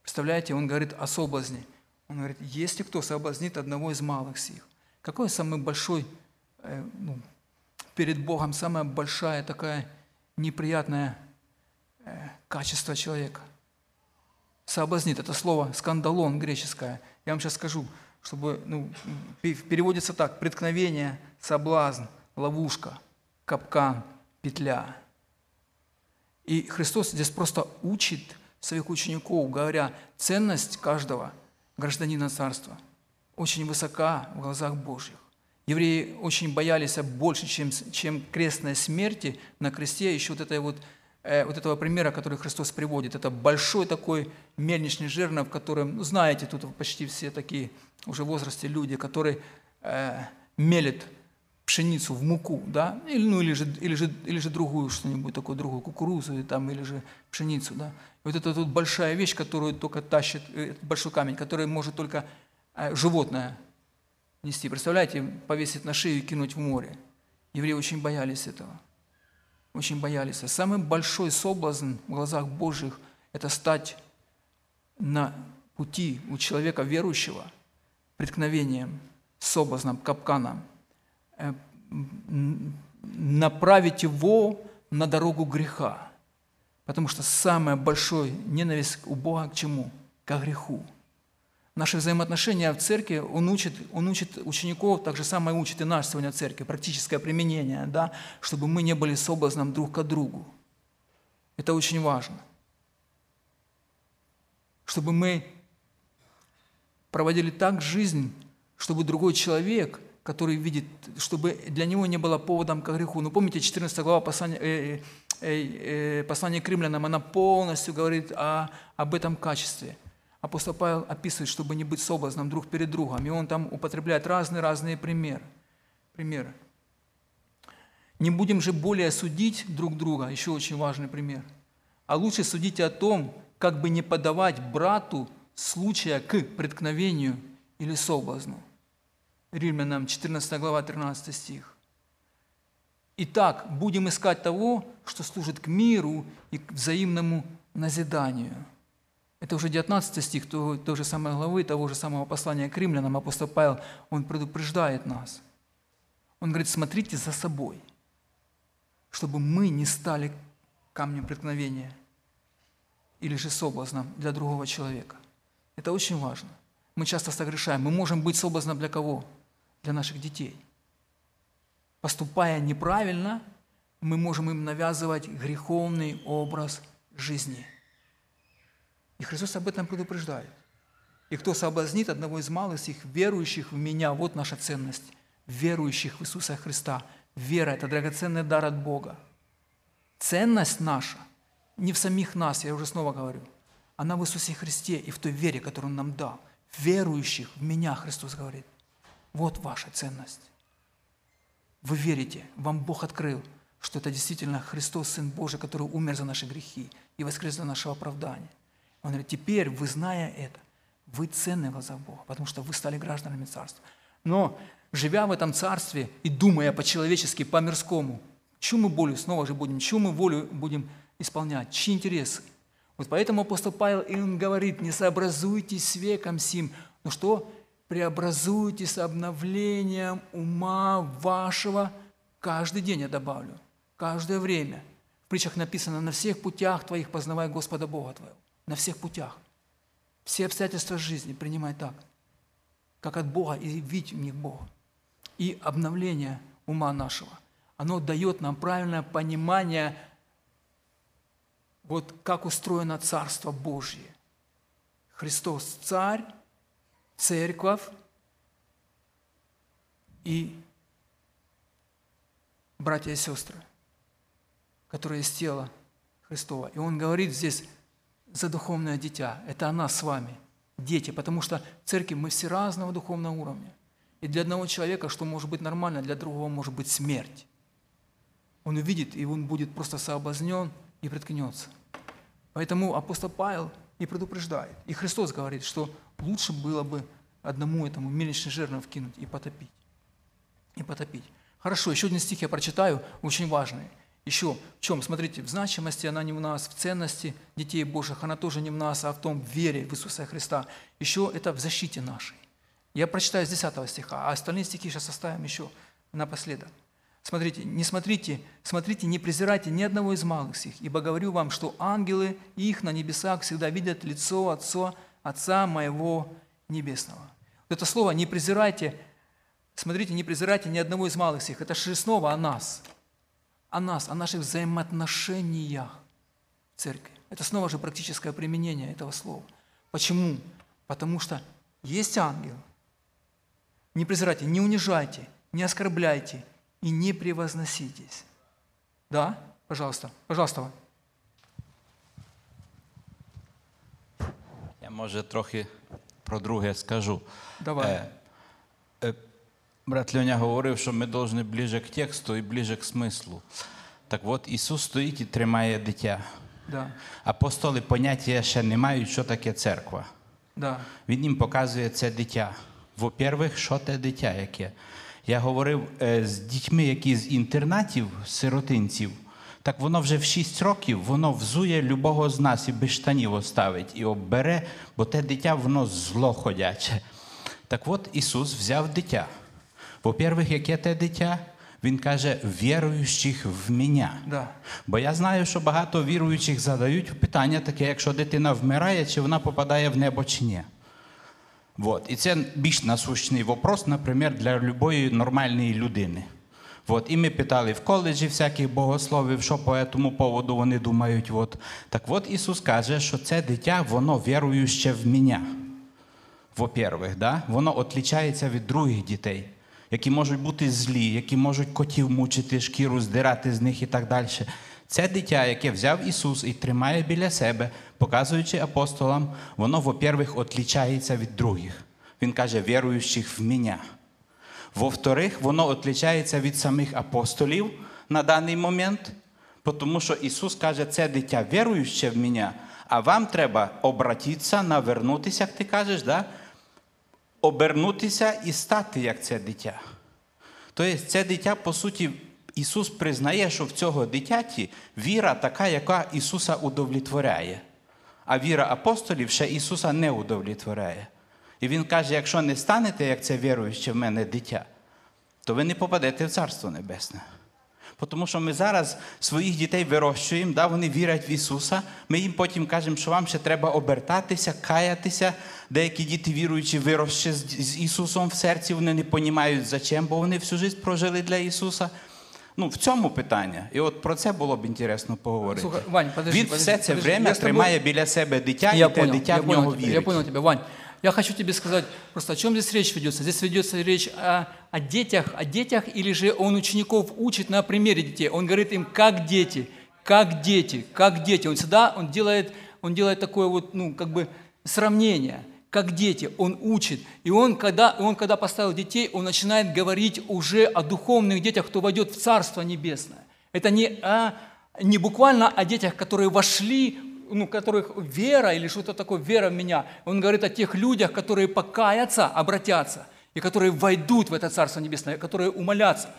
Представляете, он говорит о соблазне. Он говорит, если кто соблазнит одного из малых сих, какой самый большой, э, ну, перед Богом, самая большая такая неприятное э, качество человека – соблазнит. Это слово скандалон греческое. Я вам сейчас скажу, чтобы, ну, переводится так, преткновение, соблазн, ловушка, капкан, петля. И Христос здесь просто учит своих учеников, говоря, ценность каждого гражданина царства очень высока в глазах Божьих. Евреи очень боялись больше, чем, чем крестной смерти на кресте, еще вот этой вот вот этого примера, который Христос приводит. Это большой такой мельничный жернов, в котором, ну, знаете, тут почти все такие уже в возрасте люди, которые э, мелят пшеницу в муку, да, или, ну, или, же, или, же, или же другую что-нибудь, такую другую кукурузу, или, там, или же пшеницу, да. И вот это тут большая вещь, которую только тащит, э, большой камень, который может только э, животное нести. Представляете, повесить на шею и кинуть в море. Евреи очень боялись этого очень боялись. А самый большой соблазн в глазах Божьих – это стать на пути у человека верующего преткновением, соблазном, капканом, э, направить его на дорогу греха. Потому что самая большая ненависть у Бога к чему? К греху – наши взаимоотношения в церкви, он учит, он учит учеников, так же самое учит и наш сегодня в церкви, практическое применение, да, чтобы мы не были соблазном друг к другу. Это очень важно. Чтобы мы проводили так жизнь, чтобы другой человек, который видит, чтобы для него не было поводом к греху. Ну, помните, 14 глава послания, э, э, э, послания к римлянам, она полностью говорит о, об этом качестве – апостол Павел описывает, чтобы не быть соблазном друг перед другом. И он там употребляет разные-разные примеры. примеры. Не будем же более судить друг друга, еще очень важный пример. А лучше судите о том, как бы не подавать брату случая к преткновению или соблазну. Римлянам 14 глава 13 стих. Итак, будем искать того, что служит к миру и к взаимному назиданию – это уже 19 стих той, той же самой главы, того же самого послания к римлянам. Апостол Павел, он предупреждает нас. Он говорит, смотрите за собой, чтобы мы не стали камнем преткновения или же соблазном для другого человека. Это очень важно. Мы часто согрешаем. Мы можем быть соблазном для кого? Для наших детей. Поступая неправильно, мы можем им навязывать греховный образ жизни – и Христос об этом предупреждает. И кто соблазнит одного из малых их верующих в Меня, вот наша ценность, верующих в Иисуса Христа. Вера – это драгоценный дар от Бога. Ценность наша не в самих нас, я уже снова говорю, она в Иисусе Христе и в той вере, которую Он нам дал. Верующих в Меня, Христос говорит. Вот ваша ценность. Вы верите, вам Бог открыл, что это действительно Христос, Сын Божий, который умер за наши грехи и воскрес за наше оправдание. Он говорит, теперь, вы зная это, вы ценны в глазах Бога, потому что вы стали гражданами царства. Но живя в этом царстве и думая по-человечески, по-мирскому, чью мы волю снова же будем, чью мы волю будем исполнять, чьи интересы. Вот поэтому апостол Павел, и он говорит, не сообразуйтесь с веком сим, но что? Преобразуйтесь обновлением ума вашего каждый день, я добавлю, каждое время. В притчах написано, на всех путях твоих познавай Господа Бога твоего на всех путях. Все обстоятельства жизни принимай так, как от Бога, и видеть в них Бога. И обновление ума нашего, оно дает нам правильное понимание вот как устроено Царство Божье. Христос – Царь, Церковь и братья и сестры, которые из тела Христова. И Он говорит здесь за духовное дитя. Это о нас с вами, дети, потому что в церкви мы все разного духовного уровня. И для одного человека, что может быть нормально, для другого может быть смерть. Он увидит, и он будет просто соблазнен и приткнется. Поэтому апостол Павел и предупреждает. И Христос говорит, что лучше было бы одному этому мельничный жернов кинуть и потопить. И потопить. Хорошо, еще один стих я прочитаю, очень важный. Еще в чем? Смотрите, в значимости она не в нас, в ценности детей Божьих она тоже не в нас, а в том вере в Иисуса Христа. Еще это в защите нашей. Я прочитаю с 10 стиха, а остальные стихи сейчас оставим еще напоследок. Смотрите, не смотрите, смотрите, не презирайте ни одного из малых сих, ибо говорю вам, что ангелы их на небесах всегда видят лицо Отца, Отца моего Небесного. Вот это слово «не презирайте», смотрите, не презирайте ни одного из малых сих. Это же о нас, о нас, о наших взаимоотношениях в церкви. Это снова же практическое применение этого слова. Почему? Потому что есть ангел. Не презирайте, не унижайте, не оскорбляйте, и не превозноситесь. Да? Пожалуйста. Пожалуйста. Я може трохи про друге скажу. Давай. Брат Льоня говорив, що ми повинні ближе к тексту і ближе к смислу. Так от Ісус стоїть і тримає дитя. Да. Апостоли поняття ще не мають, що таке церква. Да. Він їм показує це дитя. Во-первых, що те дитя яке? Я говорив е, з дітьми, які з інтернатів, сиротинців, так воно вже в 6 років воно взує любого з нас і без штанів оставить, і оббере, бо те дитя воно зло ходяче. Так от Ісус взяв дитя. Во-первых, яке те дитя? Він каже, віруючих в мене. Да. Бо я знаю, що багато віруючих задають питання таке, якщо дитина вмирає, чи вона попадає в небо чи ні. Вот. І це більш насущний вопрос, наприклад, для любої нормальної людини. Вот. І ми питали в коледжі всяких богословів, що по цьому поводу вони думають. Вот. Так от Ісус каже, що це дитя, воно вірующе в мене. Во-первых, да? воно відрізняється від других дітей, які можуть бути злі, які можуть котів мучити, шкіру здирати з них і так далі. Це дитя, яке взяв Ісус і тримає біля себе, показуючи апостолам, воно, во-первых, відрізняється від других. Він каже, віруючих в мене. Во-вторых, воно відрізняється від самих апостолів на даний момент, тому що Ісус каже, це дитя вірующе в мене, а вам треба обратитися, навернутися, як ти кажеш, да? Обернутися і стати як це дитя. Тобто це дитя, по суті, Ісус признає, що в цього дитяті віра така, яка Ісуса удовлетворяє. А віра апостолів ще Ісуса не удовлетворяє. І Він каже: якщо не станете, як це віруюче в мене дитя, то ви не попадете в Царство Небесне. Тому що ми зараз своїх дітей вирощуємо, да, вони вірять в Ісуса. Ми їм потім кажемо, що вам ще треба обертатися, каятися. Деякі діти віруючі вирощені з Ісусом в серці, вони не розуміють, за чим, бо вони всю життя прожили для Ісуса. Ну, в цьому питання. І от про це було б інтересно поговорити. Слухай, Вань, подожди, Він подожди, все це подожди. время тримає біля себе дитя, Я і те понял, дитя я в нього вірить. я понял тебя. Вань, я хочу тебе сказать, просто о чем здесь речь ведется? Здесь ведется речь о, о детях, о детях, или же он учеников учит на примере детей. Он говорит им, как дети, как дети, как дети. Он всегда он делает, он делает такое вот, ну, как бы сравнение, как дети. Он учит. И он когда, он, когда поставил детей, он начинает говорить уже о духовных детях, кто войдет в Царство Небесное. Это не, о, не буквально о детях, которые вошли ну, которых вера или что-то такое, вера в меня. Он говорит о тех людях, которые покаятся, обратятся, и которые войдут в это Царство Небесное, которые умолятся.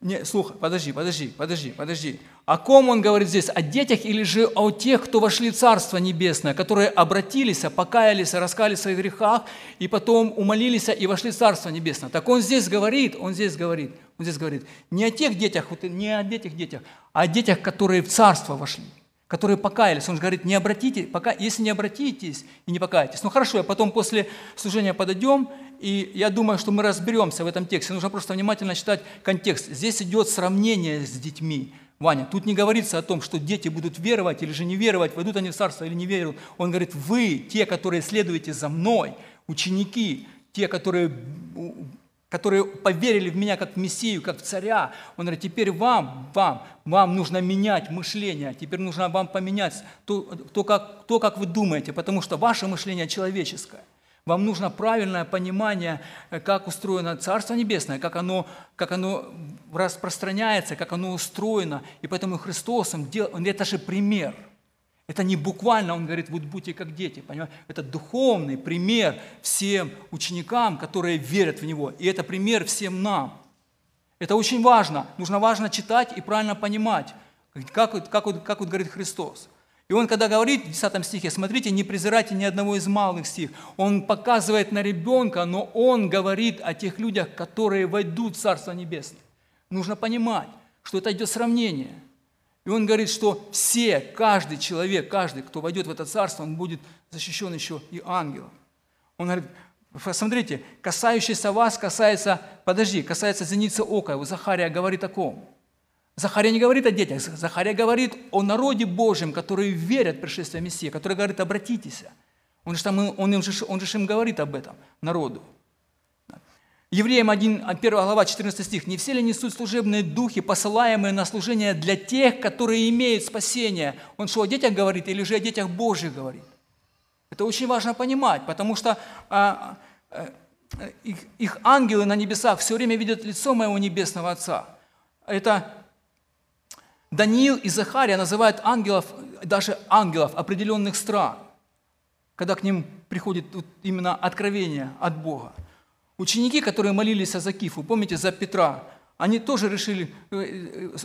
Не, слухай, подожди, подожди, подожди, подожди. О ком он говорит здесь? О детях или же о тех, кто вошли в Царство Небесное, которые обратились, покаялись, раскались в своих грехах, и потом умолились и вошли в Царство Небесное. Так он здесь говорит, он здесь говорит, он здесь говорит, не о тех детях, вот не о этих детях, а о детях, которые в Царство вошли которые покаялись. Он же говорит, не обратите, пока, если не обратитесь и не покаетесь. Ну хорошо, а потом после служения подойдем, и я думаю, что мы разберемся в этом тексте. Нужно просто внимательно читать контекст. Здесь идет сравнение с детьми. Ваня, тут не говорится о том, что дети будут веровать или же не веровать, войдут они в царство или не веруют. Он говорит, вы, те, которые следуете за мной, ученики, те, которые, которые поверили в меня как в Мессию, как в царя. Он говорит, теперь вам, вам, вам нужно менять мышление, теперь нужно вам поменять то, то, как, то, как вы думаете, потому что ваше мышление человеческое. Вам нужно правильное понимание, э, как устроено Царство Небесное, как оно, как оно распространяется, как оно устроено. И поэтому Христос, он дел, это же пример. Это не буквально, он говорит, вот будьте как дети. Понимаете? Это духовный пример всем ученикам, которые верят в Него. И это пример всем нам. Это очень важно. Нужно важно читать и правильно понимать, как, как, как, вот говорит Христос. И он, когда говорит в 10 стихе, смотрите, не презирайте ни одного из малых стих, он показывает на ребенка, но он говорит о тех людях, которые войдут в Царство Небесное. Нужно понимать, что это идет сравнение. И он говорит, что все, каждый человек, каждый, кто войдет в это царство, он будет защищен еще и ангелом. Он говорит, посмотрите, касающийся вас касается, подожди, касается зеницы ока. Захария говорит о ком? Захария не говорит о детях, Захария говорит о народе Божьем, которые верят в пришествие Мессии, который говорит, обратитесь. Он же, там, он, им же, он же им говорит об этом, народу. Евреям 1, 1 глава, 14 стих. «Не все ли несут служебные духи, посылаемые на служение для тех, которые имеют спасение?» Он что, о детях говорит или же о детях Божьих говорит? Это очень важно понимать, потому что а, а, их, их ангелы на небесах все время видят лицо моего небесного Отца. Это Даниил и Захария называют ангелов, даже ангелов определенных стран, когда к ним приходит именно откровение от Бога. Ученики, которые молились за Кифу, помните, за Петра, они тоже решили, э, э,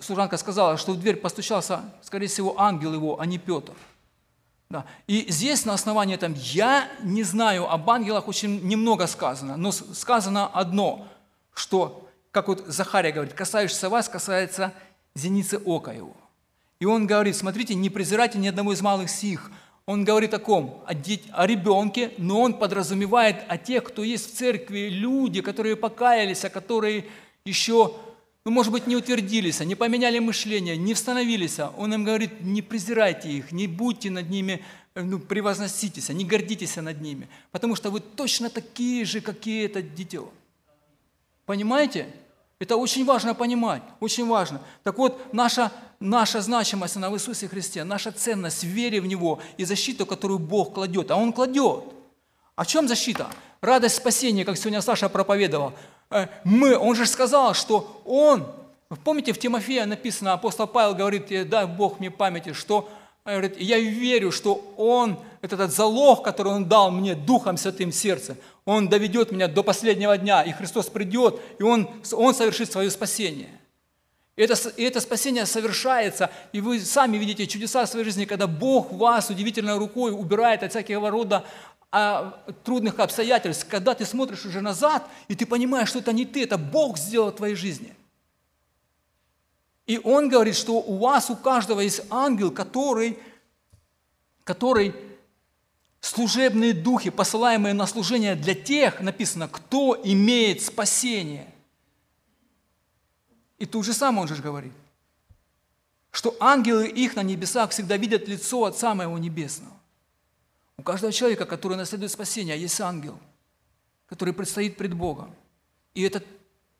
служанка сказала, что в дверь постучался, скорее всего, ангел его, а не Петр. Да. И здесь на основании там, я не знаю, об ангелах очень немного сказано, но сказано одно, что, как вот Захария говорит, касаешься вас, касается зеницы ока его. И он говорит, смотрите, не презирайте ни одного из малых сих. Он говорит о ком? О, дет... о ребенке, но он подразумевает о тех, кто есть в церкви, люди, которые покаялись, а которые еще, ну, может быть, не утвердились, не поменяли мышление, не восстановились. Он им говорит, не презирайте их, не будьте над ними, ну, превозноситесь, не гордитесь над ними, потому что вы точно такие же, какие это дитё. Понимаете? Это очень важно понимать, очень важно. Так вот, наша, наша значимость на в Иисусе Христе, наша ценность в вере в Него и защиту, которую Бог кладет. А Он кладет. А в чем защита? Радость спасения, как сегодня Саша проповедовал. Э, мы, он же сказал, что Он, помните, в Тимофея написано, апостол Павел говорит, дай Бог мне памяти, что говорит, я верю, что Он, этот залог, который Он дал мне Духом Святым в сердце, Он доведет меня до последнего дня, и Христос придет, и Он, он совершит свое спасение. И это, и это спасение совершается, и вы сами видите чудеса в своей жизни, когда Бог вас удивительной рукой убирает от всякого рода а, трудных обстоятельств, когда ты смотришь уже назад, и ты понимаешь, что это не ты, это Бог сделал в твоей жизни – и он говорит, что у вас, у каждого есть ангел, который, который служебные духи, посылаемые на служение для тех, написано, кто имеет спасение. И то же самое он же говорит, что ангелы их на небесах всегда видят лицо Отца Моего Небесного. У каждого человека, который наследует спасение, есть ангел, который предстоит пред Богом. И это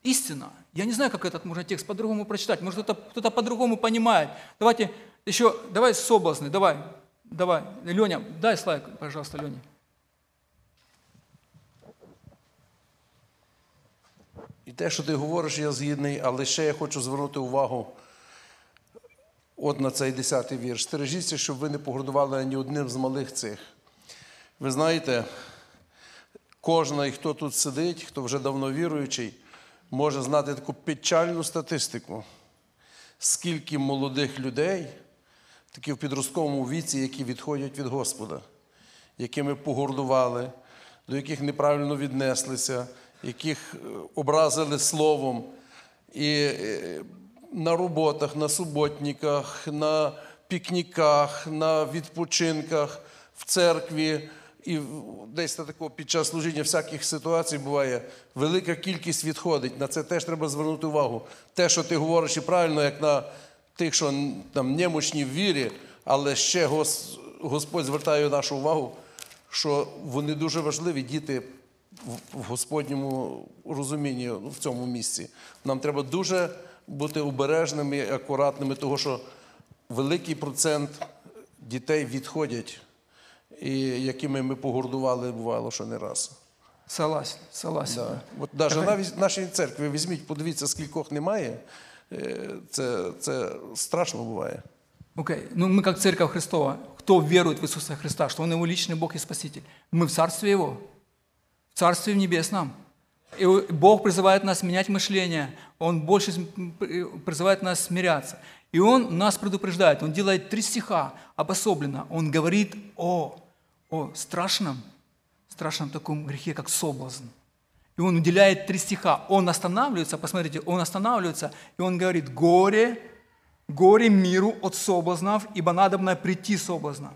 истина – я не знаю, как этот можно текст по-другому прочитать. Может, кто-то, кто по-другому понимает. Давайте еще, давай соблазны, давай, давай. Леня, дай слайд, пожалуйста, Леня. Те, що ти говориш, я згідний, але ще я хочу звернути увагу от на цей 10 вірш. Стережіться, щоб ви не погордували ні одним з малих цих. Ви знаєте, кожен, хто тут сидить, хто вже давно віруючий, може знати таку печальну статистику, скільки молодих людей, такі в підростковому віці, які відходять від Господа, якими погордували, до яких неправильно віднеслися, яких е, образили словом. І е, на роботах, на суботниках, на пікніках, на відпочинках, в церкві і десь такого під час служіння всяких ситуацій буває, велика кількість відходить. На це теж треба звернути увагу. Те, що ти говориш, і правильно, як на тих, що там немощні в вірі, але ще Господь звертає нашу увагу, що вони дуже важливі, діти в- в Господньому розумінні ну, в цьому місці. Нам треба дуже бути обережними і акуратними, тому що великий процент дітей відходять, і якими ми погордували, бувало, що не раз. Согласен, согласен. Да. От навіть навіть в нашій церкві візьміть, подивіться, скількох немає. Е, Це, це страшно буває. Окей, ну мы как Церковь Христова, кто верует в Иисуса Христа, что Он Его личный Бог и Спаситель? Мы в Царстве Его, В Царстве Небесном. И Бог призывает нас менять мышление, Он больше призывает нас смиряться. И Он нас предупреждает, Он делает три стиха обособленно. Он говорит о, о страшном, страшном таком грехе, как соблазн. И он уделяет три стиха. Он останавливается, посмотрите, он останавливается, и он говорит, горе, горе миру от соблазнов, ибо надобно прийти соблазнам.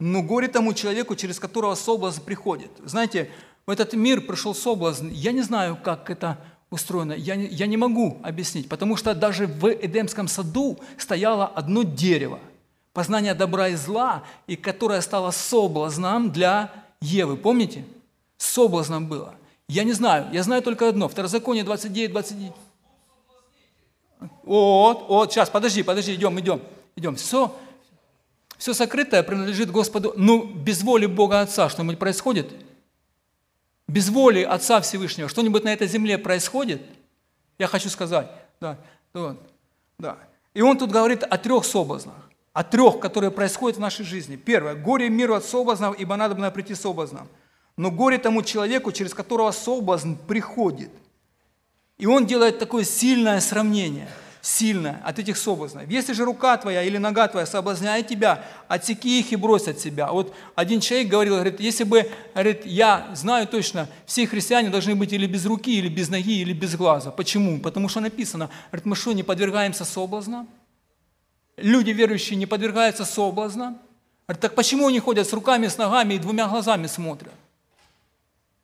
Но горе тому человеку, через которого соблазн приходит. Знаете, в этот мир пришел соблазн. Я не знаю, как это устроено. Я не, я не могу объяснить, потому что даже в Эдемском саду стояло одно дерево, познание добра и зла, и которое стало соблазном для Евы. Помните? Соблазном было. Я не знаю, я знаю только одно. Второзаконие 29, 29. Вот, вот, сейчас, подожди, подожди, идем, идем, идем. Все, все сокрытое принадлежит Господу. Ну, без воли Бога Отца что-нибудь происходит? Без воли Отца Всевышнего что-нибудь на этой земле происходит? Я хочу сказать, да, да, да. И он тут говорит о трех соблазнах, о трех, которые происходят в нашей жизни. Первое, горе миру от соблазнов, ибо надо прийти соблазном. Но горе тому человеку, через которого соблазн приходит. И он делает такое сильное сравнение, сильное от этих соблазнов. Если же рука твоя или нога твоя соблазняет тебя, отсеки их и брось от себя. Вот один человек говорил, говорит, если бы, говорит, я знаю точно, все христиане должны быть или без руки, или без ноги, или без глаза. Почему? Потому что написано, говорит, мы что, не подвергаемся соблазнам? Люди верующие не подвергаются соблазнам? Говорит, так почему они ходят с руками, с ногами и двумя глазами смотрят?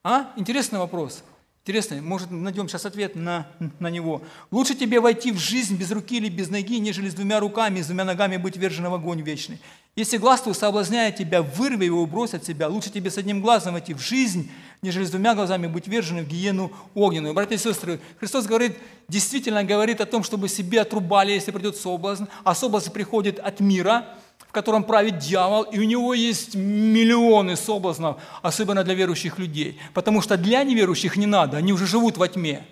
А? Интересный вопрос. Интересный. Может, найдем сейчас ответ на, на него. Лучше тебе войти в жизнь без руки или без ноги, нежели с двумя руками и с двумя ногами быть вержен в огонь вечный. Если глаз твой соблазняет тебя, вырви его и брось от себя. Лучше тебе с одним глазом войти в жизнь, нежели с двумя глазами быть верженным в гиену огненную. Братья и сестры, Христос говорит, действительно говорит о том, чтобы себе отрубали, если придет соблазн. А соблазн приходит от мира, котором правит дьявол, и у него есть миллионы соблазнов, особенно для верующих людей. Потому что для неверующих не надо, они уже живут во тьме.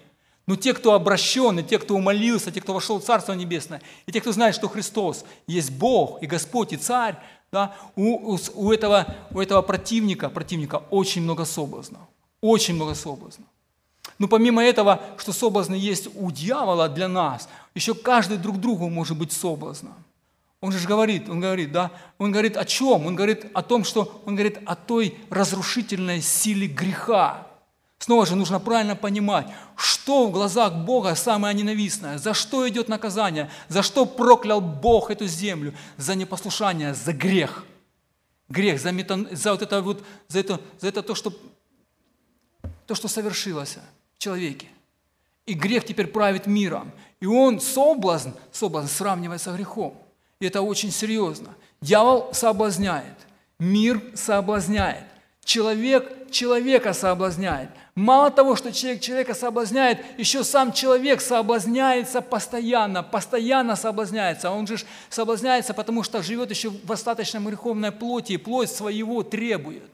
Но те, кто обращен, и те, кто умолился, те, кто вошел в Царство Небесное, и те, кто знает, что Христос есть Бог и Господь и Царь, да, у, у, у, этого, у этого противника, противника очень много соблазнов. Очень много соблазнов. Но помимо этого, что соблазны есть у дьявола для нас, еще каждый друг другу может быть соблазном. Он же говорит, он говорит, да, он говорит о чем? Он говорит о том, что он говорит о той разрушительной силе греха. Снова же нужно правильно понимать, что в глазах Бога самое ненавистное, за что идет наказание, за что проклял Бог эту землю, за непослушание, за грех. Грех, за, метан, за вот это вот, за это, за это то, что, то, что совершилось в человеке. И грех теперь правит миром. И он, соблазн, соблазн сравнивается с грехом. Это очень серьезно. Дьявол соблазняет, мир соблазняет, человек человека соблазняет. Мало того, что человек человека соблазняет, еще сам человек соблазняется постоянно, постоянно соблазняется. Он же соблазняется, потому что живет еще в остаточном греховной плоти, и плоть своего требует.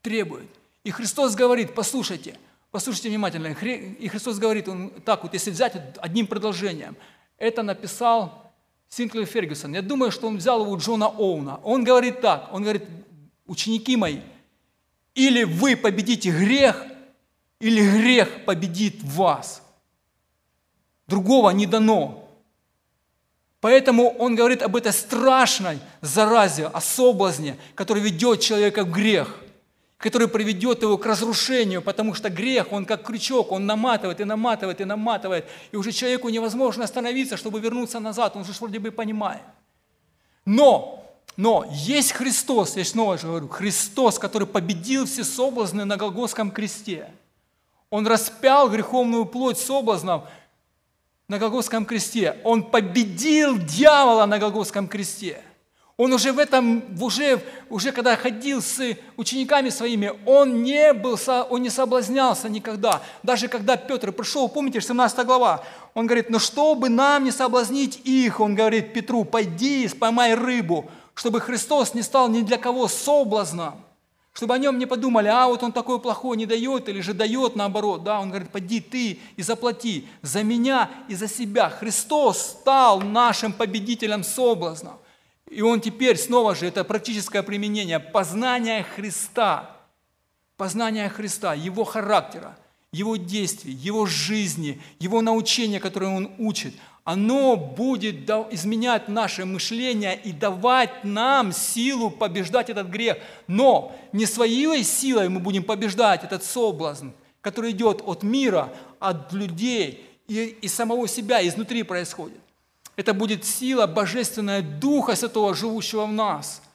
Требует. И Христос говорит, послушайте, послушайте внимательно, и Христос говорит, он, так вот, если взять одним продолжением, это написал Синклер Фергюсон. Я думаю, что он взял его у Джона Оуна. Он говорит так, он говорит, ученики мои, или вы победите грех, или грех победит вас. Другого не дано. Поэтому он говорит об этой страшной заразе, о соблазне, который ведет человека в грех, который приведет его к разрушению, потому что грех, он как крючок, он наматывает и наматывает и наматывает, и уже человеку невозможно остановиться, чтобы вернуться назад, он же вроде бы понимает. Но Но есть Христос, я снова же говорю, Христос, который победил все соблазны на Голгофском кресте. Он распял греховную плоть соблазнов на Голгофском кресте. Он победил дьявола на Голгофском кресте. Он уже в этом, уже, уже когда ходил с учениками своими, он не, был, он не соблазнялся никогда. Даже когда Петр пришел, помните, 17 глава, он говорит, ну чтобы нам не соблазнить их, он говорит Петру, пойди, поймай рыбу чтобы Христос не стал ни для кого соблазном, чтобы о нем не подумали, а вот он такой плохой не дает или же дает наоборот. Да, он говорит, поди ты и заплати за меня и за себя. Христос стал нашим победителем соблазнов. И он теперь снова же, это практическое применение, познание Христа, познание Христа, Его характера, Его действий, Его жизни, Его научения, которые Он учит – оно будет изменять наше мышление и давать нам силу побеждать этот грех. Но не своей силой мы будем побеждать этот соблазн, который идет от мира, от людей и, и самого себя, изнутри происходит. Это будет сила Божественная Духа Святого, живущего в нас –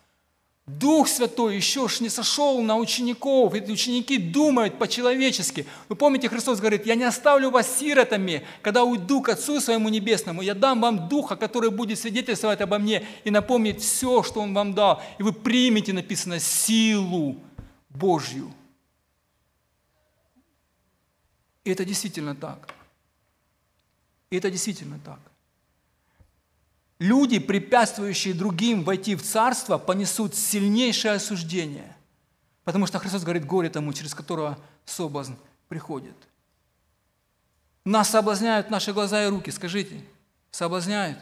Дух Святой еще ж не сошел на учеников, и ученики думают по-человечески. Вы помните, Христос говорит, я не оставлю вас сиротами, когда уйду к Отцу Своему Небесному, я дам вам Духа, который будет свидетельствовать обо мне и напомнить все, что Он вам дал. И вы примете, написано, силу Божью. И это действительно так. И это действительно так. Люди, препятствующие другим войти в царство, понесут сильнейшее осуждение. Потому что Христос говорит, горе тому, через которого соблазн приходит. Нас соблазняют наши глаза и руки, скажите, соблазняют.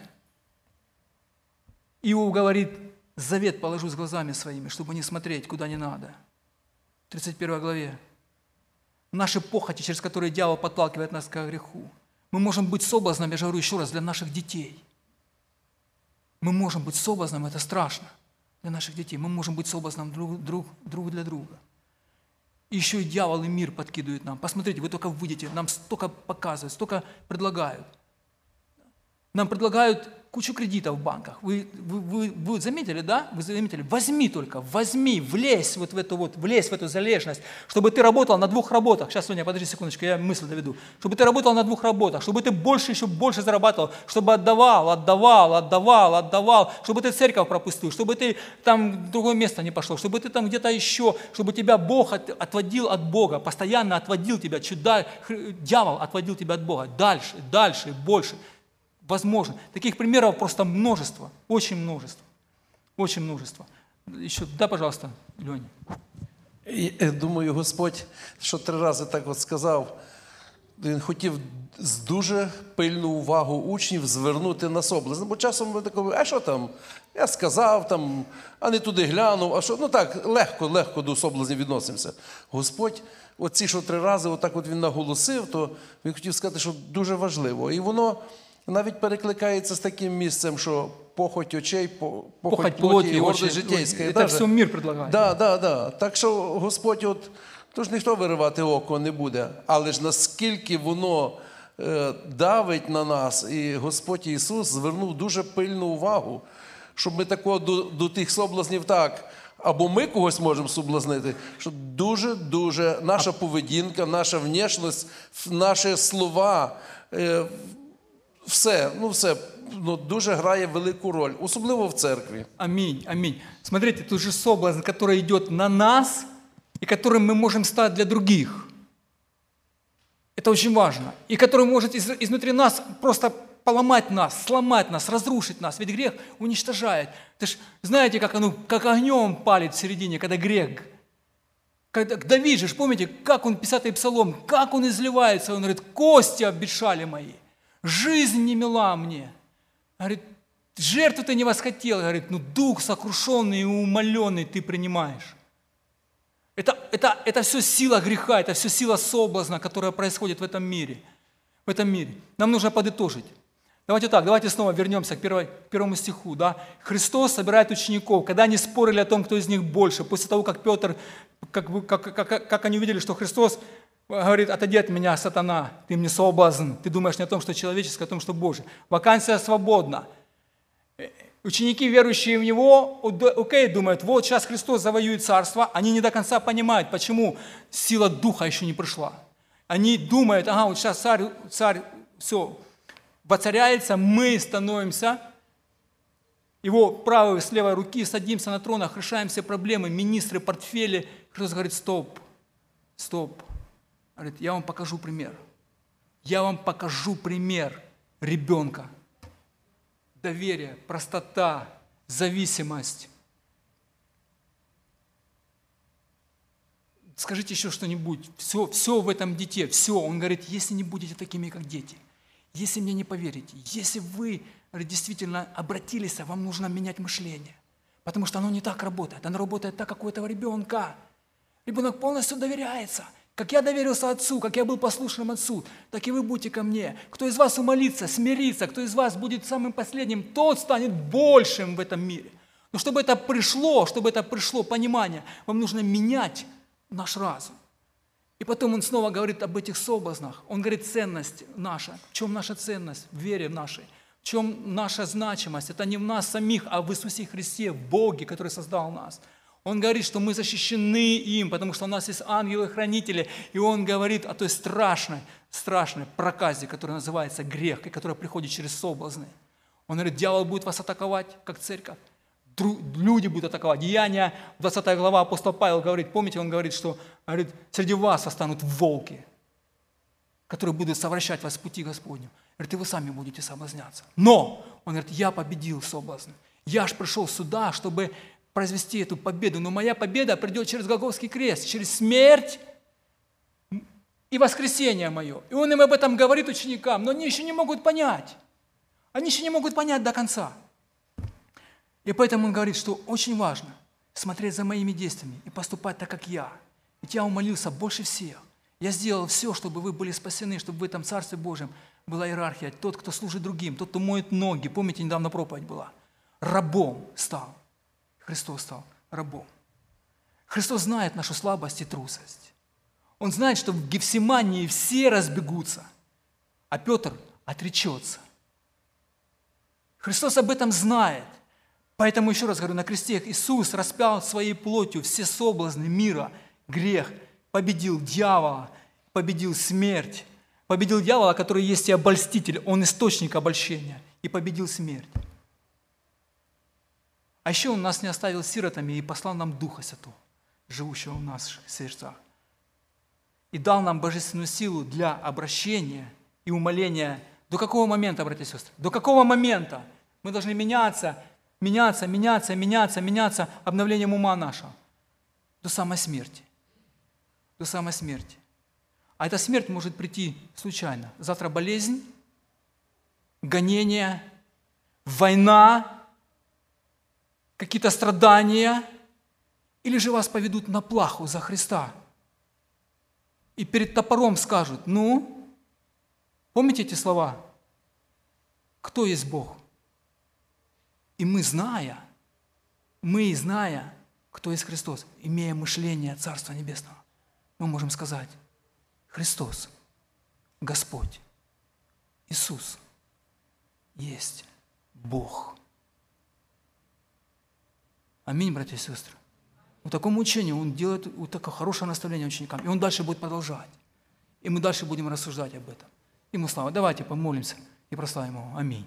Иов говорит, завет положу с глазами своими, чтобы не смотреть, куда не надо. В 31 главе. Наши похоти, через которые дьявол подталкивает нас к греху. Мы можем быть соблазном, я же говорю еще раз, для наших детей – мы можем быть соблазном, это страшно для наших детей. Мы можем быть соблазном друг, друг, друг для друга. Еще и дьявол и мир подкидывают нам. Посмотрите, вы только выйдете, нам столько показывают, столько предлагают. Нам предлагают кучу кредитов в банках. Вы, вы, вы, вы заметили, да? Вы заметили? Возьми только, возьми, влезь вот в эту вот, влезь в эту залежность, чтобы ты работал на двух работах. Сейчас, Соня, подожди секундочку, я мысль доведу. Чтобы ты работал на двух работах, чтобы ты больше, еще больше зарабатывал, чтобы отдавал, отдавал, отдавал, отдавал, чтобы ты церковь пропустил, чтобы ты там в другое место не пошел, чтобы ты там где-то еще, чтобы тебя Бог от, отводил от Бога, постоянно отводил тебя, чудо, дьявол отводил тебя от Бога, дальше, дальше, больше – Возможно. Таких примеров просто множество, очень множество. Очень множество. Еще, да, пожалуйста, Леня. Я думаю, Господь, що три рази так от сказав, він хотів з дуже пильну увагу учнів звернути на соблазн. Бо часом ми такого, а що там? Я сказав, там, а не туди глянув, а що? Ну так, легко, легко до соблазнів відносимося. Господь, оці, що три рази отак от він наголосив, то він хотів сказати, що дуже важливо. І воно навіть перекликається з таким місцем, що похоть очей, похоть, похоть плоті і гордость житейська. Це все мир предлагає. Да, да, да. Так що Господь, от, тож ніхто виривати око не буде, але ж наскільки воно е, давить на нас, і Господь Ісус звернув дуже пильну увагу, щоб ми такого до, до тих соблазнів так. Або ми когось можемо соблазнити, що дуже-дуже наша поведінка, наша внешність, наші слова, е, все, ну все ну, дуже грає велику роль, особливо в церкві. Аминь, аминь. Смотрите, тут же соблазн, который идет на нас и которым мы можем стать для других. Это очень важно. И который может из, изнутри нас просто поломать нас, сломать нас, разрушить нас. Ведь грех уничтожает. Ты ж знаете, как, оно, как огнем палит в середине, когда грех. Когда, Давид же, помните, как он, 50-й псалом, как он изливается, он говорит, кости обещали мои – жизнь не мила мне. Говорит, жертву ты не восхотел. Говорит, ну дух сокрушенный и умоленный ты принимаешь. Это, это, это все сила греха, это все сила соблазна, которая происходит в этом мире. В этом мире. Нам нужно подытожить. Давайте так, давайте снова вернемся к первой, первому стиху. Да? Христос собирает учеников, когда они спорили о том, кто из них больше, после того, как Петр, как, как, как, как они увидели, что Христос говорит, отойди от меня, сатана, ты мне соблазн, ты думаешь не о том, что человеческое, а о том, что Божье. Вакансия свободна. Ученики, верующие в Него, окей, думают, вот сейчас Христос завоюет царство. Они не до конца понимают, почему сила Духа еще не пришла. Они думают, ага, вот сейчас царь, царь все, воцаряется, мы становимся его правой с левой руки, садимся на тронах, решаем все проблемы, министры, портфели. Христос говорит, стоп, стоп. Говорит, я вам покажу пример. Я вам покажу пример ребенка. Доверие, простота, зависимость. Скажите еще что-нибудь. Все, все в этом дите, все. Он говорит, если не будете такими, как дети, если мне не поверите, если вы действительно обратились, вам нужно менять мышление. Потому что оно не так работает. Оно работает так, как у этого ребенка. Ребенок полностью доверяется. Как я доверился Отцу, как я был послушным Отцу, так и вы будете ко мне. Кто из вас умолится, смирится, кто из вас будет самым последним, тот станет большим в этом мире. Но чтобы это пришло, чтобы это пришло понимание, вам нужно менять наш разум. И потом он снова говорит об этих соблазнах. Он говорит, ценность наша. В чем наша ценность? В вере нашей. В чем наша значимость? Это не в нас самих, а в Иисусе Христе, в Боге, который создал нас. Он говорит, что мы защищены им, потому что у нас есть ангелы-хранители. И он говорит о той страшной, страшной проказе, которая называется грех, и которая приходит через соблазны. Он говорит, дьявол будет вас атаковать, как церковь. Люди будут атаковать. Деяния, 20 глава, апостол Павел говорит, помните, он говорит, что говорит, среди вас останут волки, которые будут совращать вас в пути Господню. Говорит, и вы сами будете соблазняться. Но, он говорит, я победил соблазн. Я ж пришел сюда, чтобы произвести эту победу. Но моя победа придет через Голговский крест, через смерть и воскресение мое. И он им об этом говорит ученикам, но они еще не могут понять. Они еще не могут понять до конца. И поэтому он говорит, что очень важно смотреть за моими действиями и поступать так, как я. Ведь я умолился больше всех. Я сделал все, чтобы вы были спасены, чтобы в этом Царстве Божьем была иерархия. Тот, кто служит другим, тот, кто моет ноги. Помните, недавно проповедь была. Рабом стал. Христос стал рабом. Христос знает нашу слабость и трусость. Он знает, что в Гефсимании все разбегутся, а Петр отречется. Христос об этом знает. Поэтому еще раз говорю, на кресте Иисус распял своей плотью все соблазны мира, грех, победил дьявола, победил смерть, победил дьявола, который есть и обольститель, он источник обольщения, и победил смерть. А еще Он нас не оставил сиротами и послал нам Духа Святого, живущего в наших сердцах. И дал нам божественную силу для обращения и умоления. До какого момента, братья и сестры? До какого момента мы должны меняться, меняться, меняться, меняться, меняться обновлением ума нашего? До самой смерти до самой смерти. А эта смерть может прийти случайно. Завтра болезнь, гонение, война, какие-то страдания, или же вас поведут на плаху за Христа. И перед топором скажут, ну, помните эти слова? Кто есть Бог? И мы, зная, мы, зная, кто есть Христос, имея мышление Царства Небесного, мы можем сказать, Христос, Господь, Иисус есть Бог. Аминь, братья и сестры. Вот такому учению он делает вот такое хорошее наставление ученикам. И он дальше будет продолжать. И мы дальше будем рассуждать об этом. Ему слава. Давайте помолимся и прославим Его. Аминь.